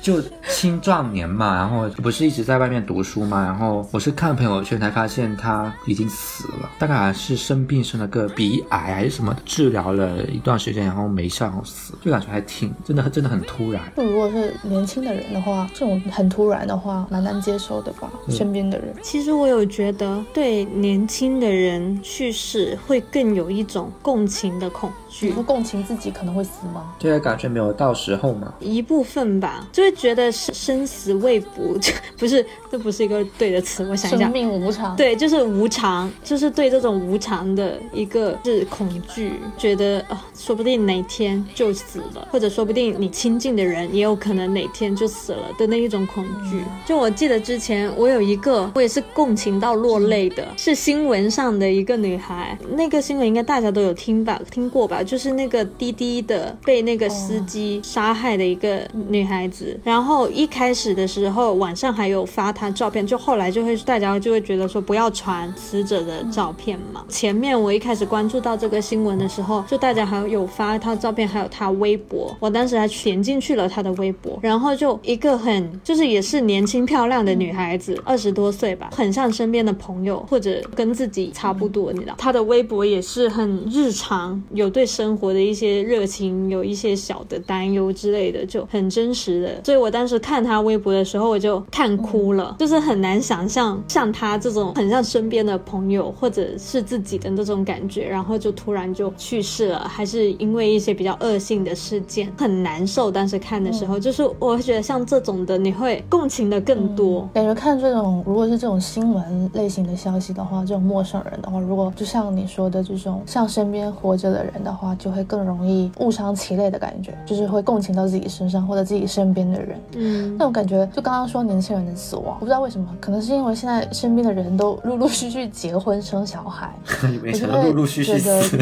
就青壮年嘛，然后不是一直在外面读书嘛，然后我是看朋友圈才发现他已经死了，大概是生病生了个鼻癌还是什么，治疗了一段时间，然后没效然后死，就感觉还真的真的很突然。就如果是年轻的人的话，这种很突然的话，蛮难接受的吧？身边的人，其实我有觉得，对年轻的人去世会更有一种共情的恐惧你会，共情自己可能会死吗？对啊，感觉没有到时候嘛。一部分吧，就会觉得生生死未卜，*laughs* 不是，这不是一个对的词，我想一下生。命无常。，对，就是无常，就是对这种无常的一个是恐惧，觉得啊、说不定哪天就死了，或者说不定你亲近的人也有可能哪天就死了的那一种恐惧。就我记得之前我有一个，我也是共情到落泪的，是新闻上的一个女孩，那个新闻应该大家都有听吧，听过吧？就是那个滴滴的被那个司机杀害的一个女孩子，然后一开始的时候晚上还有发她照片，就后来就会大家就会觉得说不要传死者的照片嘛。前面我一开始关注到这个新闻的时候，就大家还有发她照片，还有她微博，我当时还填进去了她的微博，然后就一个很就是也是年轻漂亮的女孩子，二十多岁吧，很像身边的朋友或者跟自己差不多，你知道，她的微博也是很日常，有对生活的一些热情，有一些小的担忧之类的，就很真实的。所以我当时看他微博的时候，我就看哭了，就是很难想象像他这种很像身边的朋友或者是自己的那种感觉，然后就突然就去世了，还是因为一些比较恶性的事件，很难受。当时看的时候，就是我会觉得像这种的，你会共情的更多。感觉看这种，如果是这种新闻类型的消息的话，这种陌生人的话，如果就像你说的这种像身边活着的人的话，就会更容易误伤其类的感觉，就是会共情到自己身上或者自己身边的人。嗯嗯那种感觉，就刚刚说年轻人的死亡，我不知道为什么，可能是因为现在身边的人都陆陆续续结婚生小孩，以为我就会成了陆陆续续觉得死。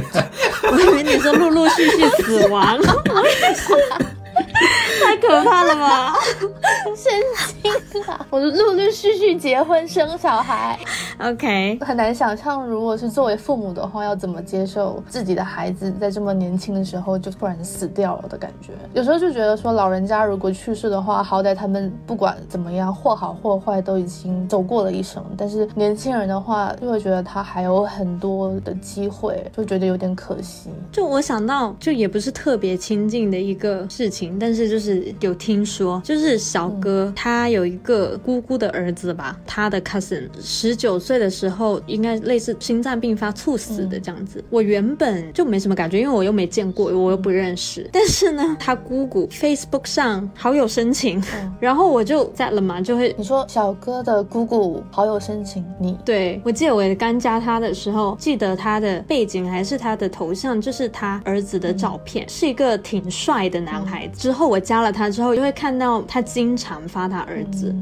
我以为你说陆陆续续死亡，我也是，太可怕了吧？*laughs* 神经啊！我陆陆续续结婚生小孩，OK，很难想象，如果是作为父母的话，要怎么接受自己的孩子在这么年轻的时候就突然死掉了的感觉。有时候就觉得说，老人家如果去世的话，好歹他们不管怎么样，或好或坏，都已经走过了一生。但是年轻人的话，就会觉得他还有很多的机会，就觉得有点可惜。就我想到，就也不是特别亲近的一个事情，但是就是有听说，就是小哥他有一个姑姑的儿子吧，他的 cousin 十九岁的时候，应该类似心脏病发猝死的这样子。我原本就没什么感觉，因为我又没见过，我又不认识。但是呢，他姑姑 Facebook 上好友申请，嗯 *laughs* 然后我就在了嘛，就会你说小哥的姑姑好友申请你，对，我记得我刚加他的时候，记得他的背景还是他的头像，就是他儿子的照片，是一个挺帅的男孩子。之后我加了他之后，就会看到他经常发他儿子。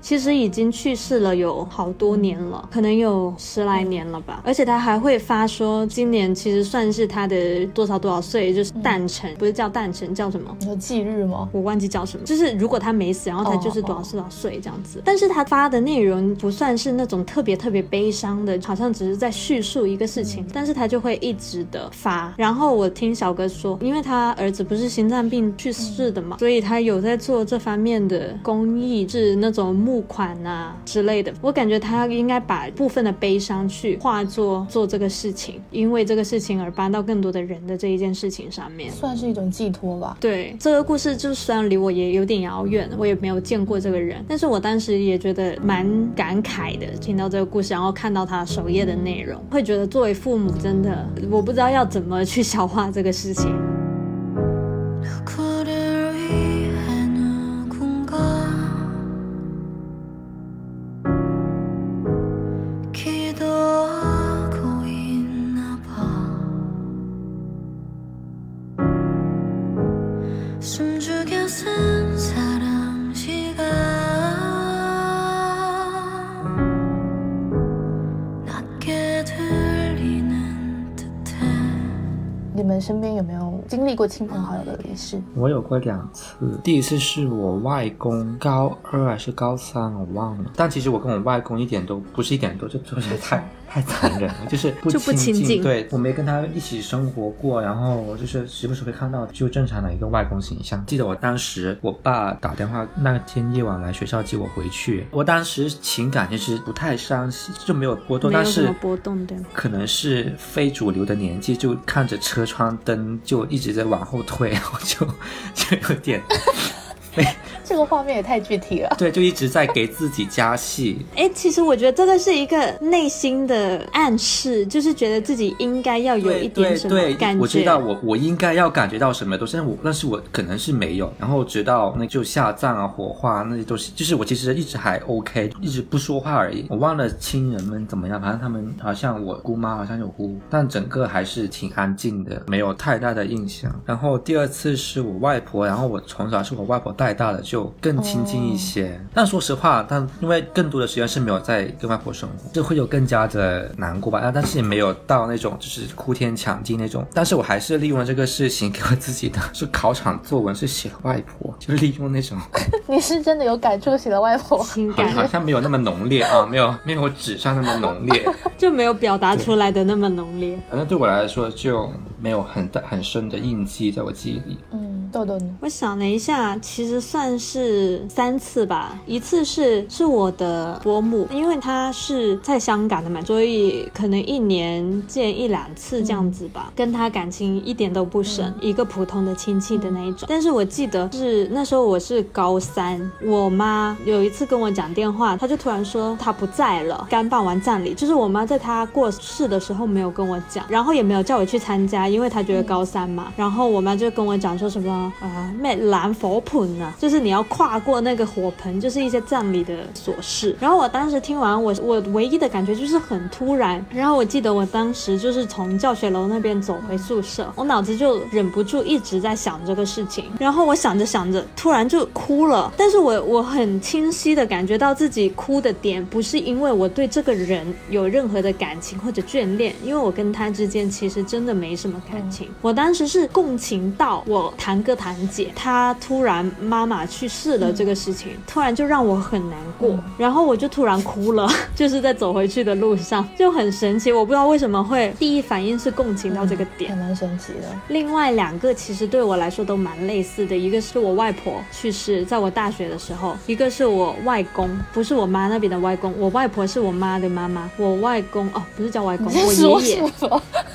其实已经去世了有好多年了，可能有十来年了吧。而且他还会发说，今年其实算是他的多少多少岁，就是诞辰，不是叫诞辰，叫什么？你说忌日吗？我忘记叫什么，就是如果他没死，然后他就是多少多少岁这样子。但是他发的内容不算是那种特别特别悲伤的，好像只是在叙述一个事情，但是他就会一直的发。然后我听小哥说，因为他儿子不是心脏病去世的嘛，所以他有在做这方面的公益，是那种募款啊之类的。我感觉他应该把部分的悲伤去化作做这个事情，因为这个事情而帮到更多的人的这一件事情上面。算是一种寄托吧。对这个故事，就虽然离我也有点遥远，我也没有见过这个人，但是我当时也觉得蛮感慨的，听到这个故事，然后看到他首页的内容，会觉得作为父母，真的我不知道要怎么去消化这个事情。经历过亲朋好友的离世？我有过两次，第一次是我外公高二还是高三，我忘了。但其实我跟我外公一点都不是一点多，就就是太太残忍了，就是不就不亲亲近对我没跟他一起生活过，然后我就是时不时会看到就正常的一个外公形象。记得我当时我爸打电话那天夜晚来学校接我回去，我当时情感其实不太伤心，就没有波动，但是波动对？可能是非主流的年纪，就看着车窗灯就一直在往后退，*laughs* 然后就就有点 *laughs* 这个画面也太具体了。对，就一直在给自己加戏。*laughs* 哎，其实我觉得这个是一个内心的暗示，就是觉得自己应该要有一点什么对对感觉。我知道我我应该要感觉到什么东西，但是我但是我可能是没有。然后直到那就下葬啊、火化那些东西，就是我其实一直还 OK，一直不说话而已。我忘了亲人们怎么样，反正他们好像我姑妈好像有哭，但整个还是挺安静的，没有太大的印象。然后第二次是我外婆，然后我从小是我外婆带大的，就更亲近一些。但说实话，但因为更多的时间是没有在跟外婆生活，就会有更加的难过吧。但，但是也没有到那种就是哭天抢地那种。但是我还是利用了这个事情给我自己的 *laughs* 是考场作文是写外婆，就是利用那种 *laughs* 你是真的有感触写了外婆，情好好像没有那么浓烈啊，没有没有纸上那么浓烈。*laughs* 就没有表达出来的那么浓烈。反正对我来说就没有很大很深的印记在我记忆里。嗯，豆豆呢？我想了一下，其实算是三次吧。一次是是我的伯母，因为她是在香港的嘛，所以可能一年见一两次这样子吧。跟她感情一点都不深，一个普通的亲戚的那一种。但是我记得是那时候我是高三，我妈有一次跟我讲电话，她就突然说她不在了，刚办完葬礼，就是我妈在她过世的时候没有跟我讲，然后也没有叫我去参加，因为她觉得高三嘛。然后我妈就跟我讲说什么么呃咩蓝佛盆啊，就是你要跨过那个火盆，就是一些葬礼的琐事。然后我当时听完，我我唯一的感觉就是很突然。然后我记得我当时就是从教学楼那边走回宿舍，我脑子就忍不住一直在想这个事情。然后我想着想着，突然就哭了。但是我我很清晰的感觉到自己哭的点，不是因为我对这个人有任何的感情或者眷恋，因为我跟他之间其实真的没什么感情。我当时是共情到我堂哥堂姐他突然妈妈去世了这个事情，突然就让我很难过，然后我就突然哭了，*laughs* 就是在走回去的路上，就很神奇。我不知道为什么会第一反应是共情到这个点还。蛮神奇的。另外两个其实对我来说都蛮类似的，一个是我外婆去世，在我大学的时候；一个是我外公，不是我妈那边的外公，我外婆是我妈的妈妈，我外公哦，不是叫外公，我爷爷？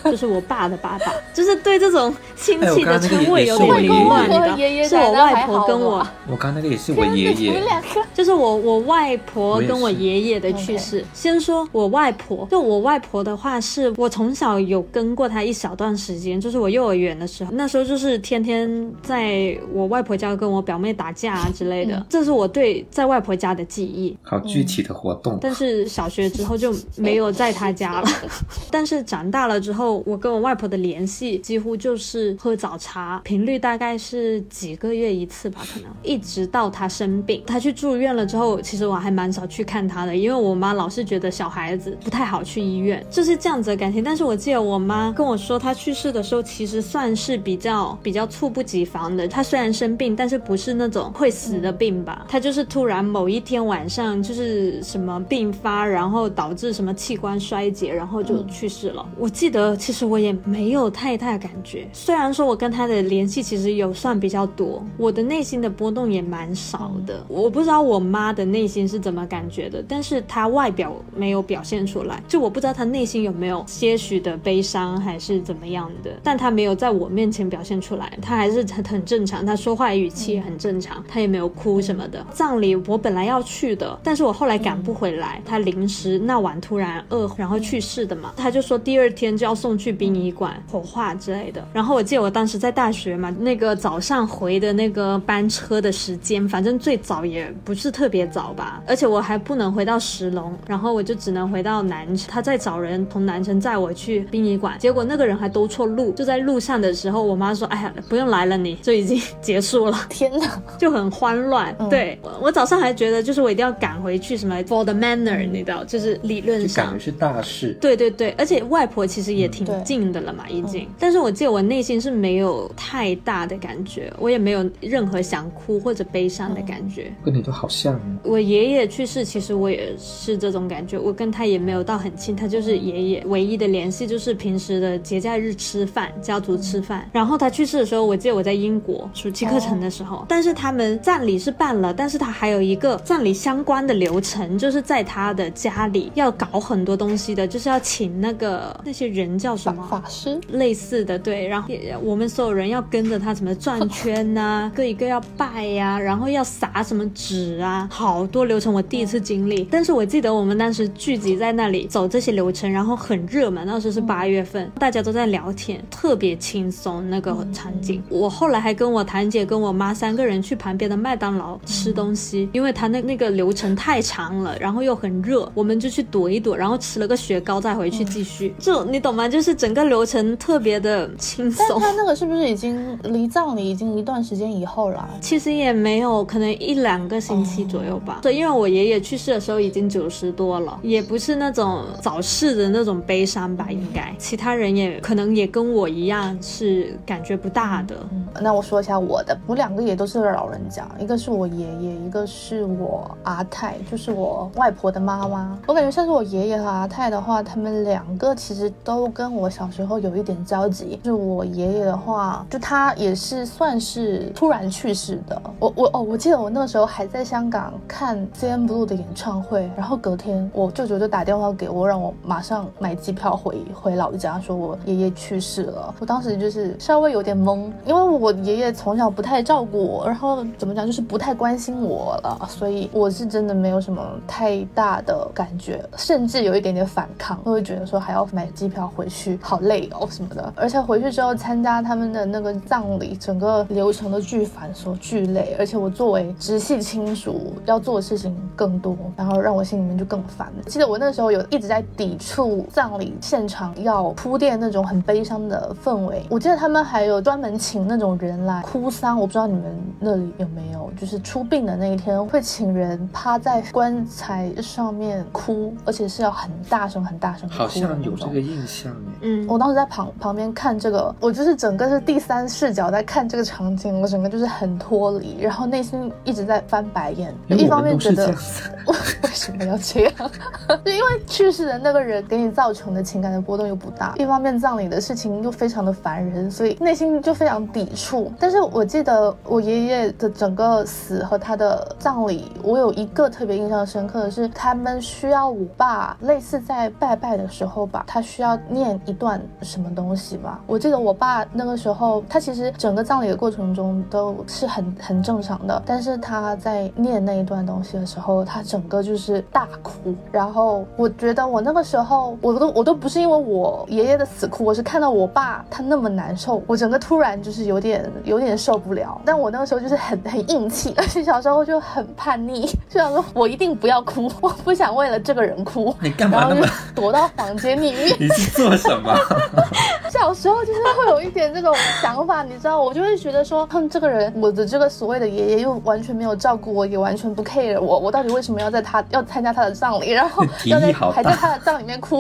就是我爸的爸爸，就是对这种亲戚的称谓有点迷爷乱，爷你知道爷爷是我外婆跟我我刚刚那个也是我爷爷们，两个就是我我外婆跟我爷爷的去世。先说我外婆，就我外婆的话，是我从小有跟过她一小段时间，就是我幼儿园的时候，那时候就是天天在我外婆家跟我表妹打架啊之类的，这是我对在外婆家的记忆。好具体的活动。但是小学之后就没有在她家了。*laughs* 但是长大了之后，我跟我外婆的联系几乎就是喝早茶，频率大概是几个月一次吧，可能一直到她生病，她去住院了之后，其实我还蛮少去看她的，因为我妈老是觉得小孩子不太好去医院，就是这样子的感情。但是我记得我妈跟我说，她去世的时候其实算是比较比较猝不及防的。她虽然生病，但是不是那种会死的病吧？她就是突然某一天晚上就是什么病发，然后导致什么器官衰竭，然后就去世了。我记得其实我也没有太大感觉，虽然说我跟她的联系其实有算比较多，我的内心的波动也蛮少的。我不知道我妈的内心是怎么感觉的，但是她外表没有表现出来，就我不知道她内心有没有些许的悲伤还是怎么样的，但她没有在我面前表现出来，她还是很很正常，她说话语气很正常，她也没有哭什么的。葬礼我本来要去的，但是我后来赶不回来，她临时那晚突然饿，然后去世的嘛，她就说第二天就要送去殡仪馆火化之类的。然后我记得我当时在大学嘛，那个早上回的那个班车的时间，反正最早也不是特别早吧，而且我还不能回到石龙，然后我就只能回到南城，他在找人从南城载我去殡仪馆，结果那个人还兜错路，就在路上的时候，我妈说：“哎呀，不用来了你，就已经结束了。*laughs* ”天哪！就很慌乱。嗯对我，我早上还觉得就是我一定要赶回去，什么 for the manner，、你知道，就是理论上就感觉。是大事。对对对，而且外婆其实也挺近的了嘛，已经。但是我记得我内心是没有太大的感觉，我也没有任何想哭或者悲伤的感觉。跟你都好像哦。我爷爷去世，其实我也是这种感觉，我跟他也没有到很亲，他就是爷爷，唯一的联系就是平时的节假日吃饭，家族吃饭。然后他去世的时候，我记得我在英国暑期课程的时候，但是他们葬礼是办了，但是他还有一个葬礼相关的流程，就是在他的家里要搞很多东西的，就是要请那个那些人叫什么法师类似的，对，然后也我们所有人要跟着他什么转圈呐、*laughs* 一个一个要拜呀、然后要撒什么纸啊，好多流程我第一次经历。但是我记得我们当时聚集在那里走这些流程，然后很热门，那时候是八月份，大家都在聊天，特别轻松那个场景。我后来还跟我堂姐跟我妈三个人去旁边的麦当劳吃东西，因为他那那个流程太长了，然后又很热，我们就去躲一躲，然后吃了个雪糕再回去继续。就你懂吗？就是整个流程特别的轻松。但他那个是不是已经离葬礼已经一段时间以后了？其实也没有，可能一两个星期左右吧。对，因为我爷爷去世的时候已经九十多了，也不是那种早逝的那种悲伤吧，应该。其他人也可能也跟我一样是感觉不大的。那我说一下我的，我两个也都是老人家，一个是我爷爷，一个是我阿太，就是我外婆的妈妈。我感觉像是我爷爷和阿太的话，他们两个其实都跟我小时候有一点交集。就是我爷爷的话，就他也是算是突然去世的。我我哦，我记得我那个时候还在香港看 CN Blue 的演唱会，然后隔天我舅舅就打电话给我，让我马上买机票回回老家，说我爷爷去世了。我当时就是稍微有点懵，因为我爷爷从小不太照顾我，然后怎么讲就是不太关心我了，所以我是真的没有什么太大的感觉，甚至有一点点反抗，会觉得说还要买机票回去，好累哦什么的。而且回去之后参加他们的那个葬礼，整个流程都巨繁琐、巨累，而且我作为直系亲属要做的事情更多，然后让我心里面就更烦。记得我那时候有一直在抵触葬礼现场要铺垫那种很悲伤的氛围。我记得他们还有专门请那种人来哭丧，我不知道你们那里有没有，就是出殡的那一天会请人趴在棺材上面哭，而且是要很大声、很大声好。像有这个印象耶。嗯，我当时在旁旁边看这个，我就是整个是第三视角在看这个场景，我整个就是很脱离，然后内心一直在翻白眼。一方面觉得 *laughs* *laughs* 为什么要这样？*laughs* 就因为去世的那个人给你造成的情感的波动又不大，一方面葬礼的事情又非常的烦人，所以内心就非常抵触。但是我记得我爷爷的整个死和他的葬礼，我有一个特别印象深刻的是，他们需要我爸类似在拜拜的时候吧，他需要念一段什么东西吧。我记得我爸那个时候，他其实整个葬礼的过程中都是很很正常的，但是他在念那一段东西的时候，他整个就是大哭。然后我觉得我那个时候，我都我都不是因为我爷爷的死哭，我是看到我爸他那么难受，我整个突然就是有点有点受不了。但我那个时候就是很很硬气，而且小时候就很叛逆，就想说我一定不要哭，我 *laughs* 不想为了这个人哭。你干嘛然后就那么？躲到房间里面。你是做什么？小时候就是会有一点这种想法，你知道，我就会觉得说，哼，这个人，我的这个所谓的爷爷又完全没有照顾我，也完全不 care 我，我到底为什么要在他要参加他的葬礼，然后 *laughs* 要在还在他的葬里面哭，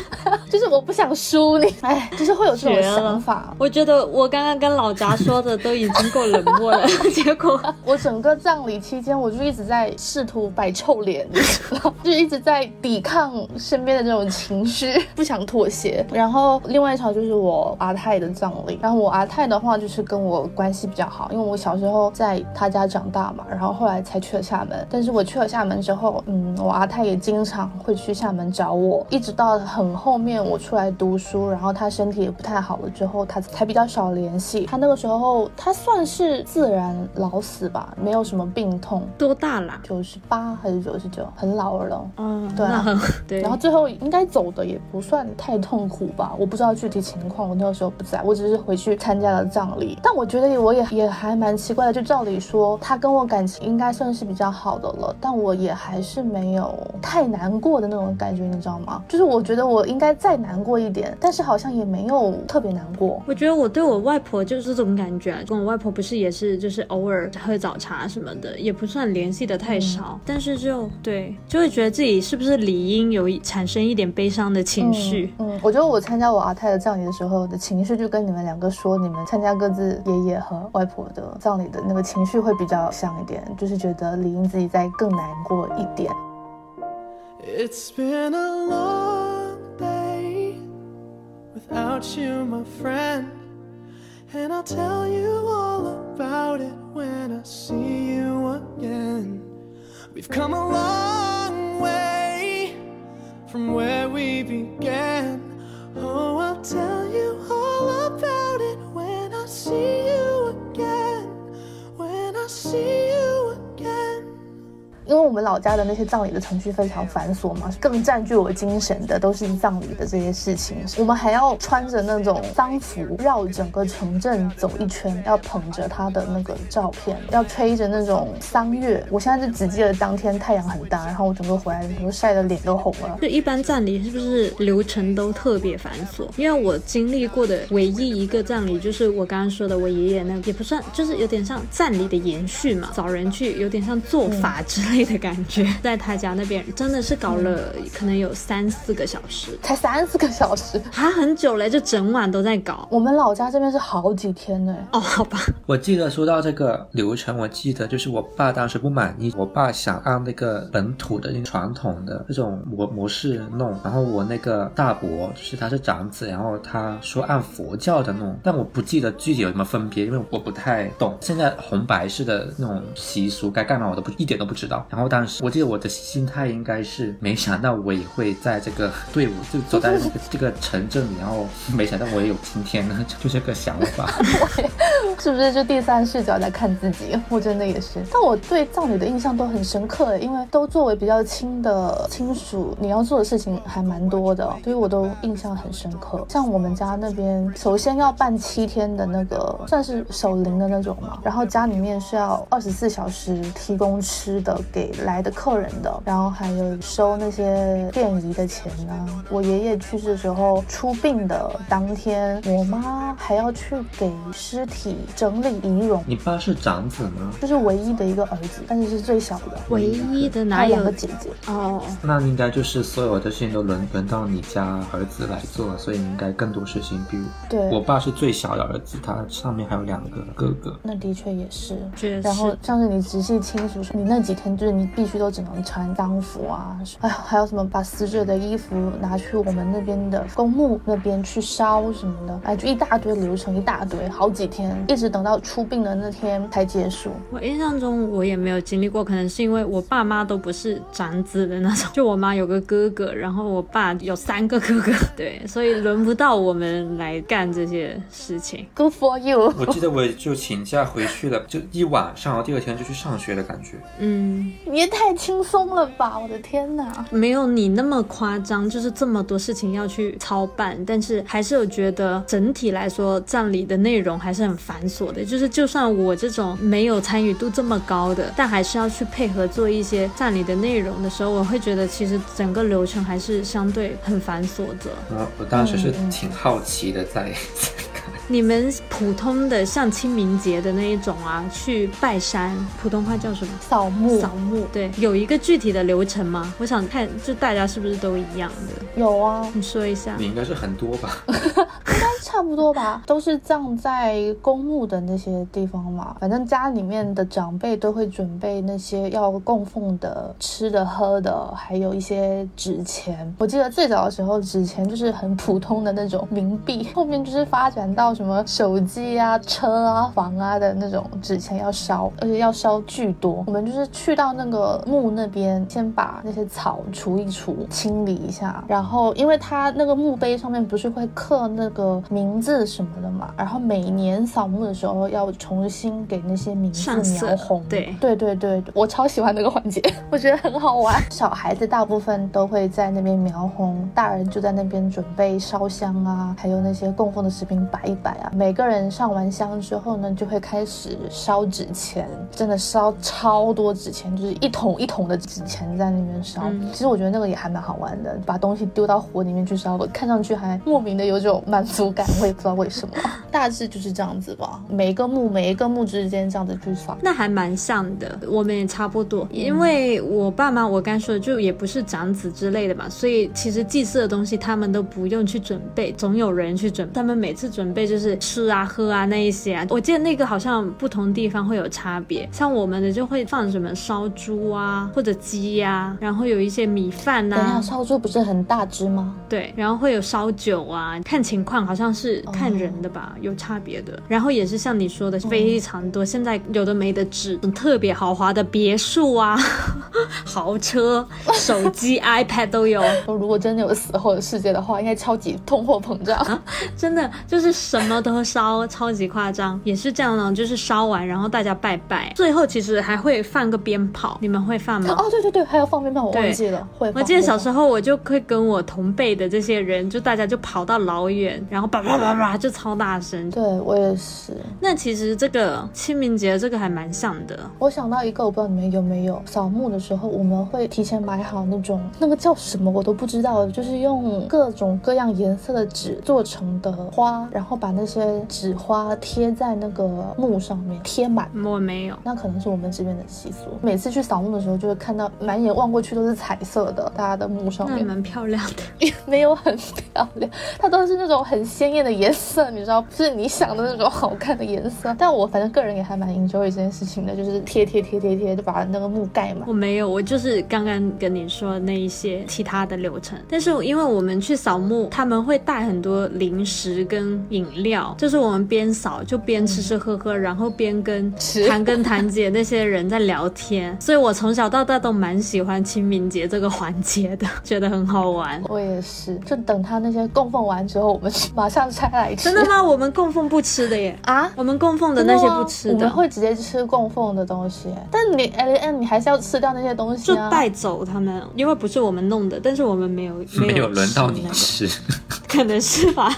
*laughs* 就是我不想输你，哎，就是会有这种想法。我觉得我刚刚跟老杂说的都已经够冷漠了，*laughs* 结果我整个葬礼期间，我就一直在试图摆臭脸，你知道，就一直在抵抗身边的这种情绪，不想妥协。然后另外一场就是我阿泰的葬礼，然后我阿泰的话就是跟我关系比较好，因为我小时候在他家长大嘛，然后后来才去了厦门。但是我去了厦门之后，嗯，我阿泰也经常会去厦门找我，一直到很后面我出来读书，然后他身体也不太好了之后，他才比较少联系。他那个时候他算是自然老死吧，没有什么病痛。多大了？九十八还是九十九，很老了。嗯，对啊 *laughs* 对。然后最后应该走的也不算太痛苦吧，我不知道具体情况，我那个时候不在，我只是回去参加了葬礼。但我觉得我也也还蛮奇怪的，就照理说他跟我感情应该算是比较好的了，但我也还是没有太难过的那种感觉，你知道吗？就是我觉得我应该再难过一点，但是好像也没有特别难过。我觉得我对我外婆就是这种感觉啊，跟我外婆不是也是就是偶尔喝早茶什么的，也不算联系的太少，但是就对，就会觉得自己是不是理应有一产生一点悲伤的情绪。嗯。嗯，我觉得我参加我阿泰的葬礼的时候的情绪，就跟你们两个说，你们参加各自爷爷和外婆的葬礼的那个情绪会比较像一点，就是觉得理应自己再更难过一点。It's been a long day without you, my friend. And I'll tell you all about it when I see you again. We've come a long way from where we began. Oh, I'll tell you all about it when I see you again. see 因为我们老家的那些葬礼的程序非常繁琐嘛，更占据我精神的都是葬礼的这些事情。我们还要穿着那种丧服绕整个城镇走一圈，要捧着他的那个照片，要吹着那种丧乐。我现在就只记得当天太阳很大，然后我整个回来的时候晒得脸都红了。就一般葬礼是不是流程都特别繁琐？因为我经历过的唯一一个葬礼就是我刚刚说的我爷爷那，也不算，就是有点像葬礼的延续嘛，找人去有点像做法之类的感觉，*laughs* 在他家那边真的是搞了可能有三四个小时，才三四个小时，还很久嘞，就整晚都在搞。我们老家这边是好几天呢。哦，好吧，我记得说到这个流程，我记得就是我爸当时不满意，我爸想按那个本土的那种传统的这种模模式弄，然后我那个大伯就是他是长子，然后他说按佛教的弄，但我不记得具体有什么分别，因为我不太懂。现在红白式的那种习俗该干嘛我都不一点都不知道。。然后当时我记得我的心态应该是没想到我也会在这个队伍就走在这个 *laughs* 这个城镇里，然后没想到我也有今天呢，就这个想法。*laughs* 是不是就第三视角在看自己？我真的也是，但我对葬礼的印象都很深刻，因为都作为比较亲的亲属，你要做的事情还蛮多的，所以我都印象很深刻。像我们家那边，首先要办七天的那个算是守灵的那种嘛，然后家里面是要二十四小时提供吃的给来的客人的，然后还有收那些电仪的钱啊。我爷爷去世的时候出殡的当天，我妈还要去给尸体整理仪容。你爸是长子吗？就是唯一的一个儿子，但是是最小的，唯一的哪两个姐姐。哦？那应该就是所有的事情都轮轮到你家儿子来做，所以你应该更多事情。比如对我爸是最小的儿子，他上面还有两个哥哥。那的确也是，然后像是你直系亲属，你那几天就是你必须都只能穿丧服啊，哎呀，还有什么把死者的衣服拿去我们那边的公墓那边去烧什么的，哎，就一大堆流程，一大堆，好几天，一直等到出殡的那天才结束。我印象中我也没有经历过，可能是因为我爸妈都不是长子的那种，*laughs* 就我妈有个哥哥，然后我爸有三个哥哥，*laughs* 对，所以轮不到我们来干这些事情。Good for you！*laughs* 我记得我就请假回去了，就一晚上，然后第二天就去上学的感觉。嗯，你也太轻松了吧！我的天哪！没有你那么夸张，就是这么多事情要去操办，但是还是有觉得整体来说葬礼的内容还是很繁琐的。就是就算我这种没有参与度这么高的，但还是要去配合做一些葬礼的内容的时候，我会觉得其实整个流程还是相对很繁琐的。啊我当时是挺好奇的在。你们普通的像清明节的那一种啊，去拜山，普通话叫什么？扫墓扫墓。对，有一个具体的流程吗？我想看，就大家是不是都一样的？有啊，你说一下你。应该是很多吧？*laughs* *laughs* 差不多吧，都是葬在公墓的那些地方嘛。反正家里面的长辈都会准备那些要供奉的吃的、喝的，还有一些纸钱。我记得最早的时候，纸钱就是很普通的那种冥币，*laughs* 后面就是发展到什么手机啊、车啊、房啊的那种纸钱要烧，而且要烧巨多。我们就是去到那个墓那边，先把那些草除一除，清理一下，然后因为它那个墓碑上面不是会刻那个名字什么的嘛，然后每年扫墓的时候要重新给那些名字描红。对对对对，我超喜欢那个环节，*laughs* 我觉得很好玩。*laughs* 小孩子大部分都会在那边描红，大人就在那边准备烧香啊，还有那些供奉的食品摆一摆啊。每个人上完香之后呢，就会开始烧纸钱，真的烧超多纸钱，就是一桶一桶的纸钱在那边烧。嗯其实我觉得那个也还蛮好玩的，把东西丢到火里面去烧，我看上去还莫名的有种满足感，我也不知道为什么。*laughs* 大致就是这样子吧，每一个墓每一个墓之间这样子去扫。那还蛮像的，我们也差不多。因为我爸妈，我刚说的就也不是长子之类的嘛，所以其实祭祀的东西他们都不用去准备，总有人去准备。他们每次准备就是吃啊、喝啊那一些啊。我记得那个好像不同地方会有差别，像我们的就会放什么烧猪啊或者鸡呀、然后有一些米饭等一下，啊，烧猪不是很大只吗？对，然后会有烧酒啊，看情况，好像是看人的吧，有差别的。然后也是像你说的，非常多，现在有的没的纸，特别豪华的别墅啊，*laughs* 豪车、*laughs* 手机、iPad 都有，说如果真的有死后的世界的话，应该超级通货膨胀。真的就是什么都烧，*laughs* 超级夸张。也是这样呢，就是烧完，然后大家拜拜，最后其实还会放个鞭炮，你们会放吗？哦，对对对，还有放鞭炮，我忘记了。会，我记得小时候，候我就会跟我同辈的这些人，就大家就跑到老远，然后叭叭叭叭就超大声。对我也是。那其实这个清明节这个还蛮像的，我想到一个，我不知道你们有没有，扫墓的时候我们会提前买好那种那个叫什么我都不知道，就是用各种各样颜色的纸做成的花，然后把那些纸花贴在那个墓上面，贴满。我没有。那可能是我们这边的习俗。每次去扫墓的时候，就会看到满眼望过去都是彩色的，大家的墓上面蛮漂亮的，也 *laughs* 没有很漂亮，它都是那种很鲜艳的颜色，*laughs* 你知道，不是你想的那种好看的颜色。但我反正个人也还蛮 enjoy 这件事情的，就是贴贴贴贴贴，就把那个墓盖嘛。我没没有，我就是刚刚跟你说那一些其他的流程。但是因为我们去扫墓，他们会带很多零食跟饮料，就是我们边扫就边吃吃喝喝，然后边跟吃堂跟谭姐那些人在聊天。所以我从小到大都蛮喜欢清明节这个环节的，*laughs* 觉得很好玩。我也是，就等他那些供奉完之后，我们 *laughs* 马上菜来吃。真的吗？我们供奉不吃的耶。*laughs* 啊？我们供奉的那些不吃的我们，会直接吃供奉的东西，但你 L N 你还是要吃掉那些东西啊。就带走他们，因为不是我们弄的，但是我们没有没有有轮到你吃那个吃。可能是吧。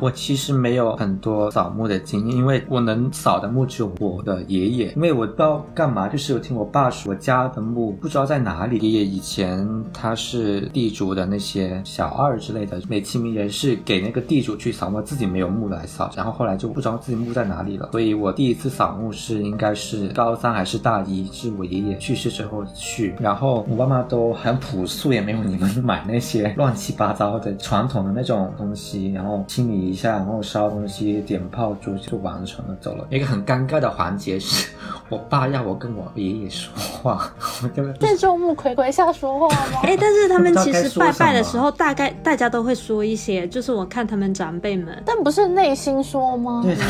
我其实没有很多扫墓的经验，因为我能扫的墓只有我的爷爷，因为我不知道干嘛，就是我听我爸说，我家的墓不知道在哪里。爷爷以前他是地主的那些小二之类的，美其名曰是给那个地主去扫墓，自己没有墓来扫，然后后来就不知道自己墓在哪里了。所以我第一次扫墓是应该是高三还是大一，是我爷爷去世之后去，然后我爸妈都很朴素，也没有你们买那些乱七八糟的传统的那种东西，然后清理一下，然后烧东西，点炮竹就完成了，走了。一个很尴尬的环节是 *laughs* 我爸要我跟我爷爷说话，*laughs* 我根本不在众目睽睽下说话吗？*laughs* 哎，但是他们其实拜拜的时候，大概大家都会说一些，就是我看他们长辈们但不是内心说吗？对的。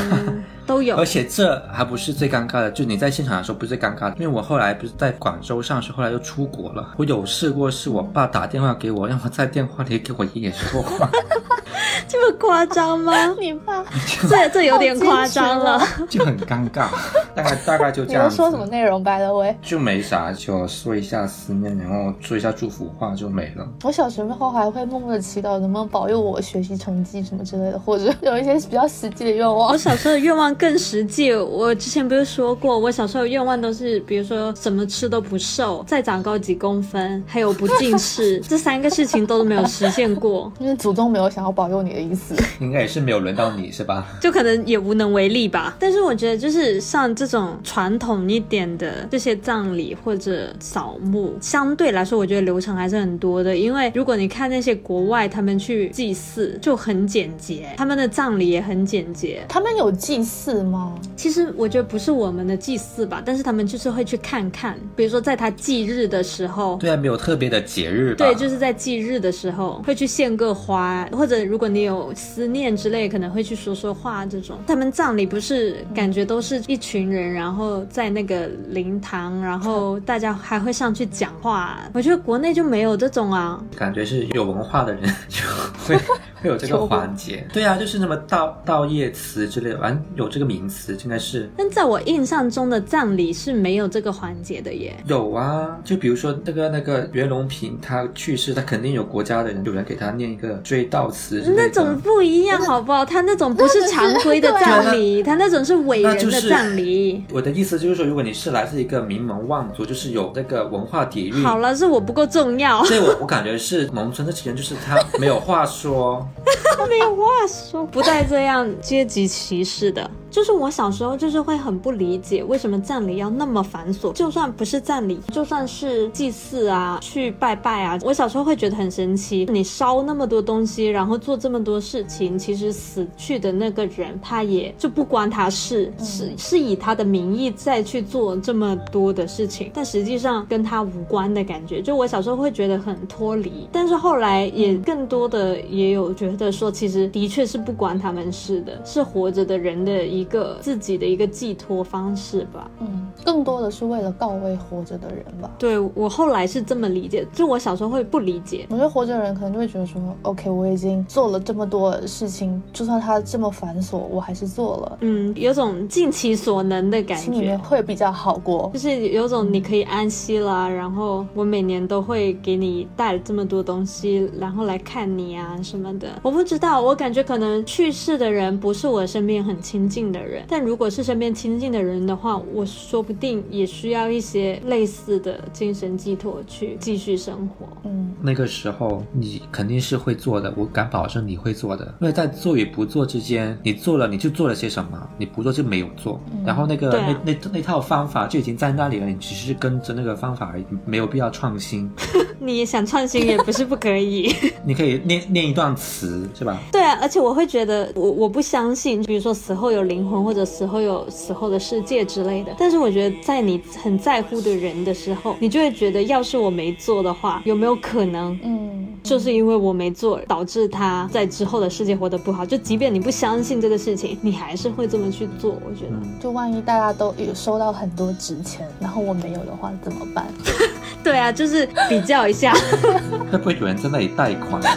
都有而。且这还不是最尴尬的，就你在现场的时候不是最尴尬的，因为我后来不是在广州上学，后来又出国了。我有试过，是我爸打电话给我，让我在电话里给我爷爷说话，*laughs* 这么夸张吗？*laughs* 你爸这这有点夸张了。*laughs* 就很尴尬。大概大概就这样。你要说什么内容？By the way，就没啥，就说一下思念，然后说一下祝福话就没了。我小时候还会默默的祈祷能不能保佑我学习成绩什么之类的，或者有一些比较实际的愿望我。小时候的愿望更实际，我之前不是说过，我小时候的愿望都是，比如说什么吃都不瘦，再长高几公分，还有不近视，这三个事情都没有实现过，*laughs* 因为祖宗没有想要保佑你的意思。应该也是没有轮到你是吧？就可能也无能为力吧。但是我觉得，就是像这种传统一点的这些葬礼或者扫墓，相对来说，我觉得流程还是很多的。因为如果你看那些国外，他们去祭祀就很简洁，他们的葬礼也很简洁。他们有祭祀吗？其实我觉得不是我们的祭祀吧，但是他们就是会去看看，比如说在他忌日的时候，对啊，没有特别的节日吧？对，就是在忌日的时候会去献个花，或者如果你有思念之类，可能会去说说话这种。他们葬礼不是感觉都是一群人，然后在那个灵堂，然后大家还会上去讲话。我觉得国内就没有这种啊。感觉是有文化的人就会会有这个环节。*laughs* 对啊，就是什么道道业词之类的，反正有这个名词，应该是但在我印象中的葬礼是没有这个环节的耶。有啊。就比如说那个那个袁隆平他去世，他肯定有国家的人有人给他念一个追悼词。那种不一样，好不好？他那种不是常规的葬礼，他那种是伟人的葬礼。我的意思就是说，如果你是来自一个名门望族，就是有那个文化底蕴。好了，是我不够重要，所以我我感觉是农村这些人，就是他没有话说，*laughs* 没有话说，不带这样阶级歧视的。就是我小时候就是会很不理解，为什么葬礼要那么繁琐？就算不是葬礼，就算是祭祀啊，去拜拜啊，我小时候会觉得很神奇。你烧那么多东西，然后做这么多事情，其实死去的那个人他也就不关他事，是是以他的名义再去做这么多的事情，但实际上跟他无关的感觉。就我小时候会觉得很脱离，但是后来也更多的也有觉得说，其实的确是不关他们事的，是活着的人的一个自己的一个寄托方式吧。嗯，更多的是为了告慰活着的人吧。对我后来是这么理解，就我小时候会不理解。我觉得活着的人可能就会觉得说，OK，我已经做了这么多事情，就算它这么繁琐，我还是做了，嗯，有种尽其所能的感心里面觉。会比较好过就。是有种你可以安息啦，然后我每年都会给你带了这么多东西，然后来看你啊什么的。我不知道，我感觉可能去世的人不是我身边很亲近的人，但如果是身边亲近的人的话，我说不定也需要一些类似的精神寄托去继续生活。嗯，那个时候你肯定是会做的，我敢保证你会做的。因为在做与不做之间，你做了你就做了些什么，你不做就没有做。然后那个啊那那那套方法就已经在那里了，你只是跟着那个方法而已，没有必要创新。*laughs* 你想创新也不是不可以。*laughs* 你可以念念一段词是吧？对啊，而且我会觉得我我不相信，比如说死后有灵灵魂，或者死后有死后的世界之类的。但是我觉得，在你很在乎的人的时候，你就会觉得，要是我没做的话，有没有可能，嗯，就是因为我没做，导致他在之后的世界活得不好？就即便你不相信这个事情，你还是会这么去做。我觉得，就万一大家都有收到很多纸钱，然后我没有的话怎么办？*laughs* 对啊，就是比较一下。*laughs* 会不会有人在那里贷款？*laughs*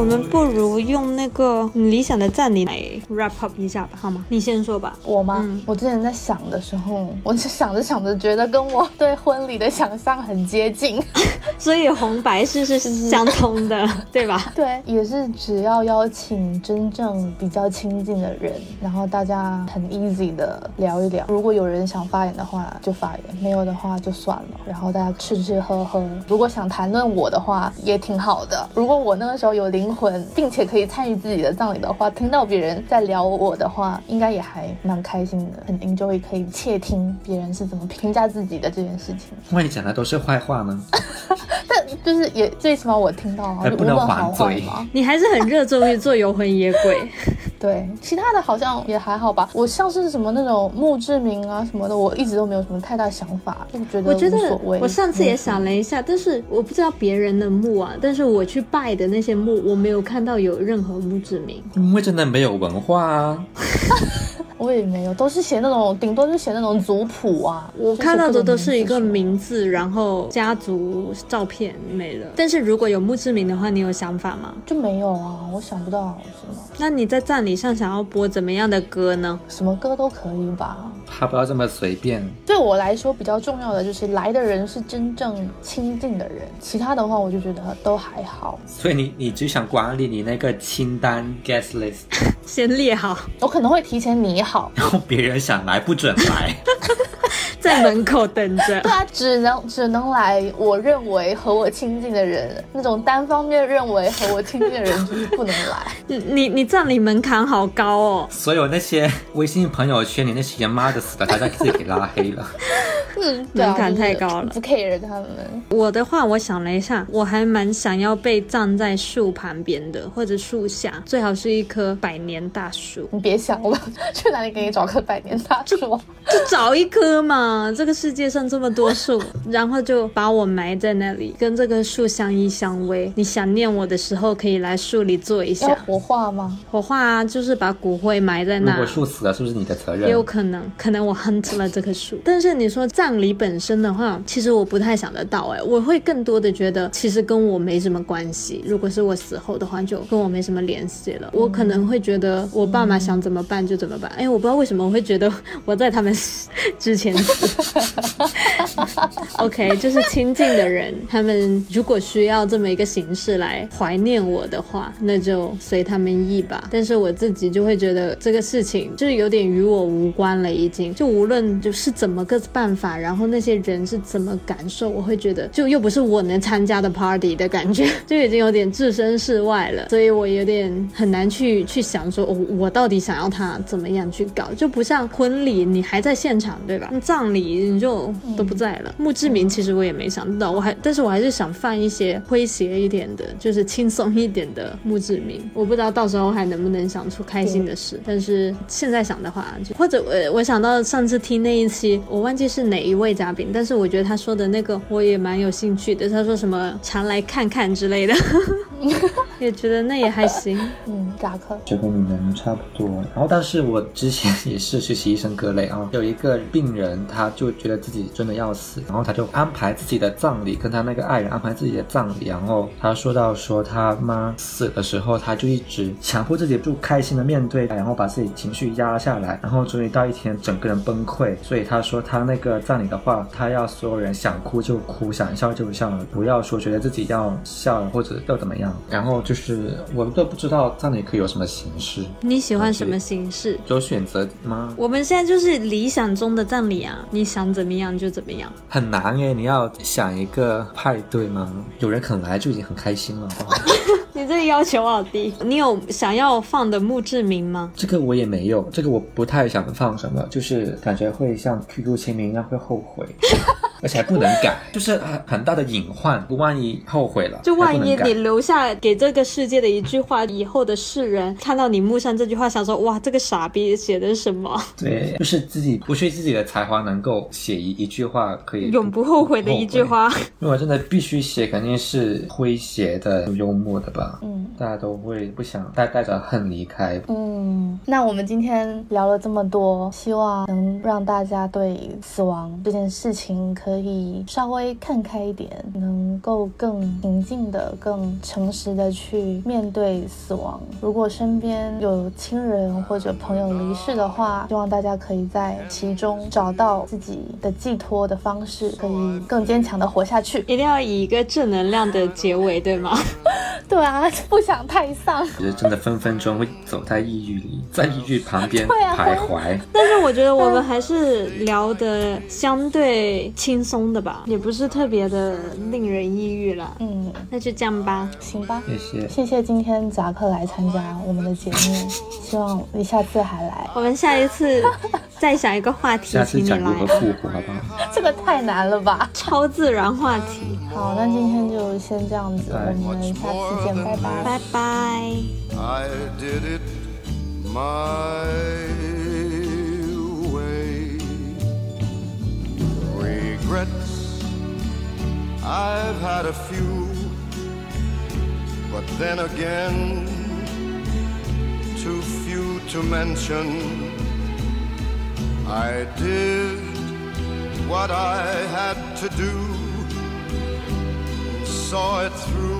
我们不如用那个很理想的赞礼来 wrap up 一下吧，好吗？你先说吧。我吗？嗯我之前在想的时候，我就想着想着，觉得跟我对婚礼的想象很接近。*laughs* 所以红白事是相通的，对吧？*laughs* 对，也是只要邀请真正比较亲近的人，然后大家很 easy 的聊一聊。如果有人想发言的话就发言，没有的话就算了。然后大家吃吃喝喝。如果想谈论我的话，也挺好的。如果我那个时候有灵魂，并且可以参与自己的葬礼的话，听到别人在聊我的话，应该也还蛮开心的，很 enjoy 可以窃听别人是怎么评价自己的这件事情。万一讲的都是坏话呢？*laughs* 但就是也最起码我听到了，就不能论好坏还嘴嘛。你还是很热衷于做游魂野鬼。对，其他的好像也还好吧。我像是什么那种墓志铭啊什么的，我一直都没有什么太大想法，就觉得我觉得无所谓。我上次也想了一下，但是我不知道别人的墓啊，但是我去拜的那些墓，我没有看到有任何墓志铭。因为真的没有文化啊。*laughs* 我也没有，都是写那种，顶多就写那种族谱啊。我看到的都是一个名字，然后家族照片没了。但是如果有墓志铭的话，你有想法吗？就没有啊，我想不到什么？那你在葬礼上想要播怎么样的歌呢？什么歌都可以吧。他不要这么随便。对我来说比较重要的就是来的人是真正亲近的人，其他的话我就觉得都还好。所以你你只想管理你那个清单 guest list，*laughs* 先列好，我可能会提前拟好，然后别人想来不准来。*laughs* 在门口等着对。啊，只能只能来我认为和我亲近的人，那种单方面认为和我亲近的人就是不能来。*laughs* 你你你葬礼门槛好高哦。所有那些微信朋友圈里那些妈的死的，大家自己给拉黑了。*laughs* 嗯，门槛太高了不 care 他们。我的话，我想了一下，我还蛮想要被葬在树旁边的，或者树下，最好是一棵百年大树。你别想了，去哪里给你找棵百年大树？就找一棵嘛，这个世界上这么多树，然后就把我埋在那里，跟这棵树相依相偎。你想念我的时候，可以来树里坐一要下。火化吗？火化啊，就是把骨灰埋在那如果。树死了，是不是你的责任？也有可能，可能我 hunt 了这棵树。但是你说葬礼本身的话，其实我不太想得到哎，我会更多的觉得其实跟我没什么关系。如果是我死后的话，就跟我没什么联系了。我可能会觉得我爸妈想怎么办就怎么办。哎，我不知道为什么我会觉得 *laughs* 我在他们 *laughs* 之前。*laughs* OK，就是亲近的人，他们如果需要这么一个形式来怀念我的话，那就随他们意吧。但是我自己就会觉得这个事情就是有点与我无关了，已经就无论就是怎么个办法，然后那些人是怎么感受，我会觉得就又不是我能参加的 party 的感觉，就已经有点置身事外了，所以我有点很难去去想说，我、我到底想要他怎么样去搞，就不像婚礼你还在现场，对吧？葬礼你就都不在了。墓志铭其实我也没想到，我还但是我还是想放一些诙谐一点的，就是轻松一点的墓志铭。我不知道到时候还能不能想出开心的事，但是现在想的话，就或者我我想到上次听那一期，我忘记是哪一位嘉宾，但是我觉得他说的那个我也蛮有兴趣的。他说什么常来看看之类的，*laughs* 也觉得那也还行。嗯，扎克，就跟你们差不多。然后，但是我之前也是实习医生各类啊，*laughs* 有一个病人，他就觉得自己真的要死，然后他就安排自己的葬礼，跟他那个爱人安排自己的葬礼。然后他说到说他妈死的时候，他就一直强迫自己不开心的面对，然后把自己情绪压下来，然后终于到一天整个人崩溃。所以他说他那个葬礼的话，他要所有人想哭就哭，想笑就笑，不要说觉得自己要笑或者要怎么样。然后就是我都不知道葬礼可以有什么形式。你喜欢什么形式？有选择吗？我们现在就是理想中的葬礼啊，你想怎么样就怎么样。很难耶，你要想一个派对吗？有人肯来就已经很开心了，好不好？*laughs* 你这个要求好低。你有想要放的墓志铭吗？这个我也没有，这个我不太想放什么，就是感觉会像 QQ 签名一样会后悔，*laughs* 而且还不能改，就是很很大的隐患。万一后悔了，就万一你留下给这个世界的一句话，以后的世人看到你墓上这句话，想说哇，这个傻逼写的是什么？对，就是自己不去自己的才华能够写一一句话可以永不后悔的一句话。如果真的必须写，肯定是诙谐的、幽默的吧。嗯大家都会不想带带着恨离开。嗯，那我们今天聊了这么多，希望能让大家对死亡这件事情可以稍微看开一点，能够更平静的、更诚实的去面对死亡。如果身边有亲人或者朋友离世的话，希望大家可以在其中找到自己的寄托的方式，可以更坚强的活下去。一定要以一个正能量的结尾，对吗？*laughs* 对啊，不想太丧。觉得真的分分钟会走在抑郁里，在抑郁旁边 *laughs* 对啊徘徊。但是我觉得我们还是聊的相对轻松的吧，也不是特别的令人抑郁了。嗯，那就这样吧。行吧。谢谢。谢谢今天扎克来参加我们的节目，*laughs* 希望你下次还来。我们下一次再想一个话题下，次请你讲如何来。复活，好不好？这个太难了吧？超自然话题，好，那今天就先这样子，我们下次见，Bye bye. Bye bye. I did it my way. Regrets, I've had a few, but then again, too few to mention. I did what I had to do, saw it through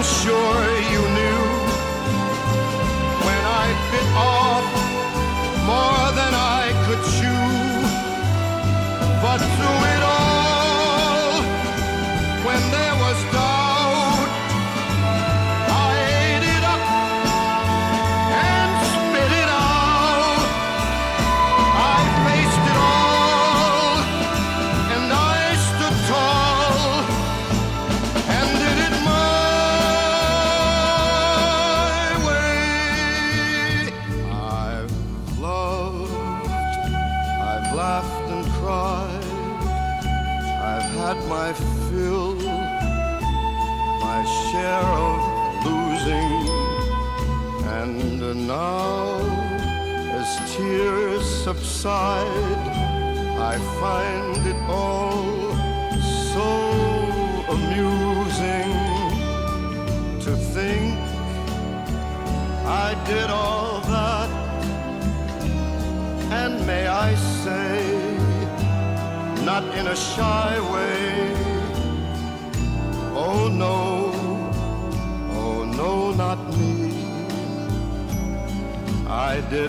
I'm sure you knew when I bit off more than I could chew. But through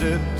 it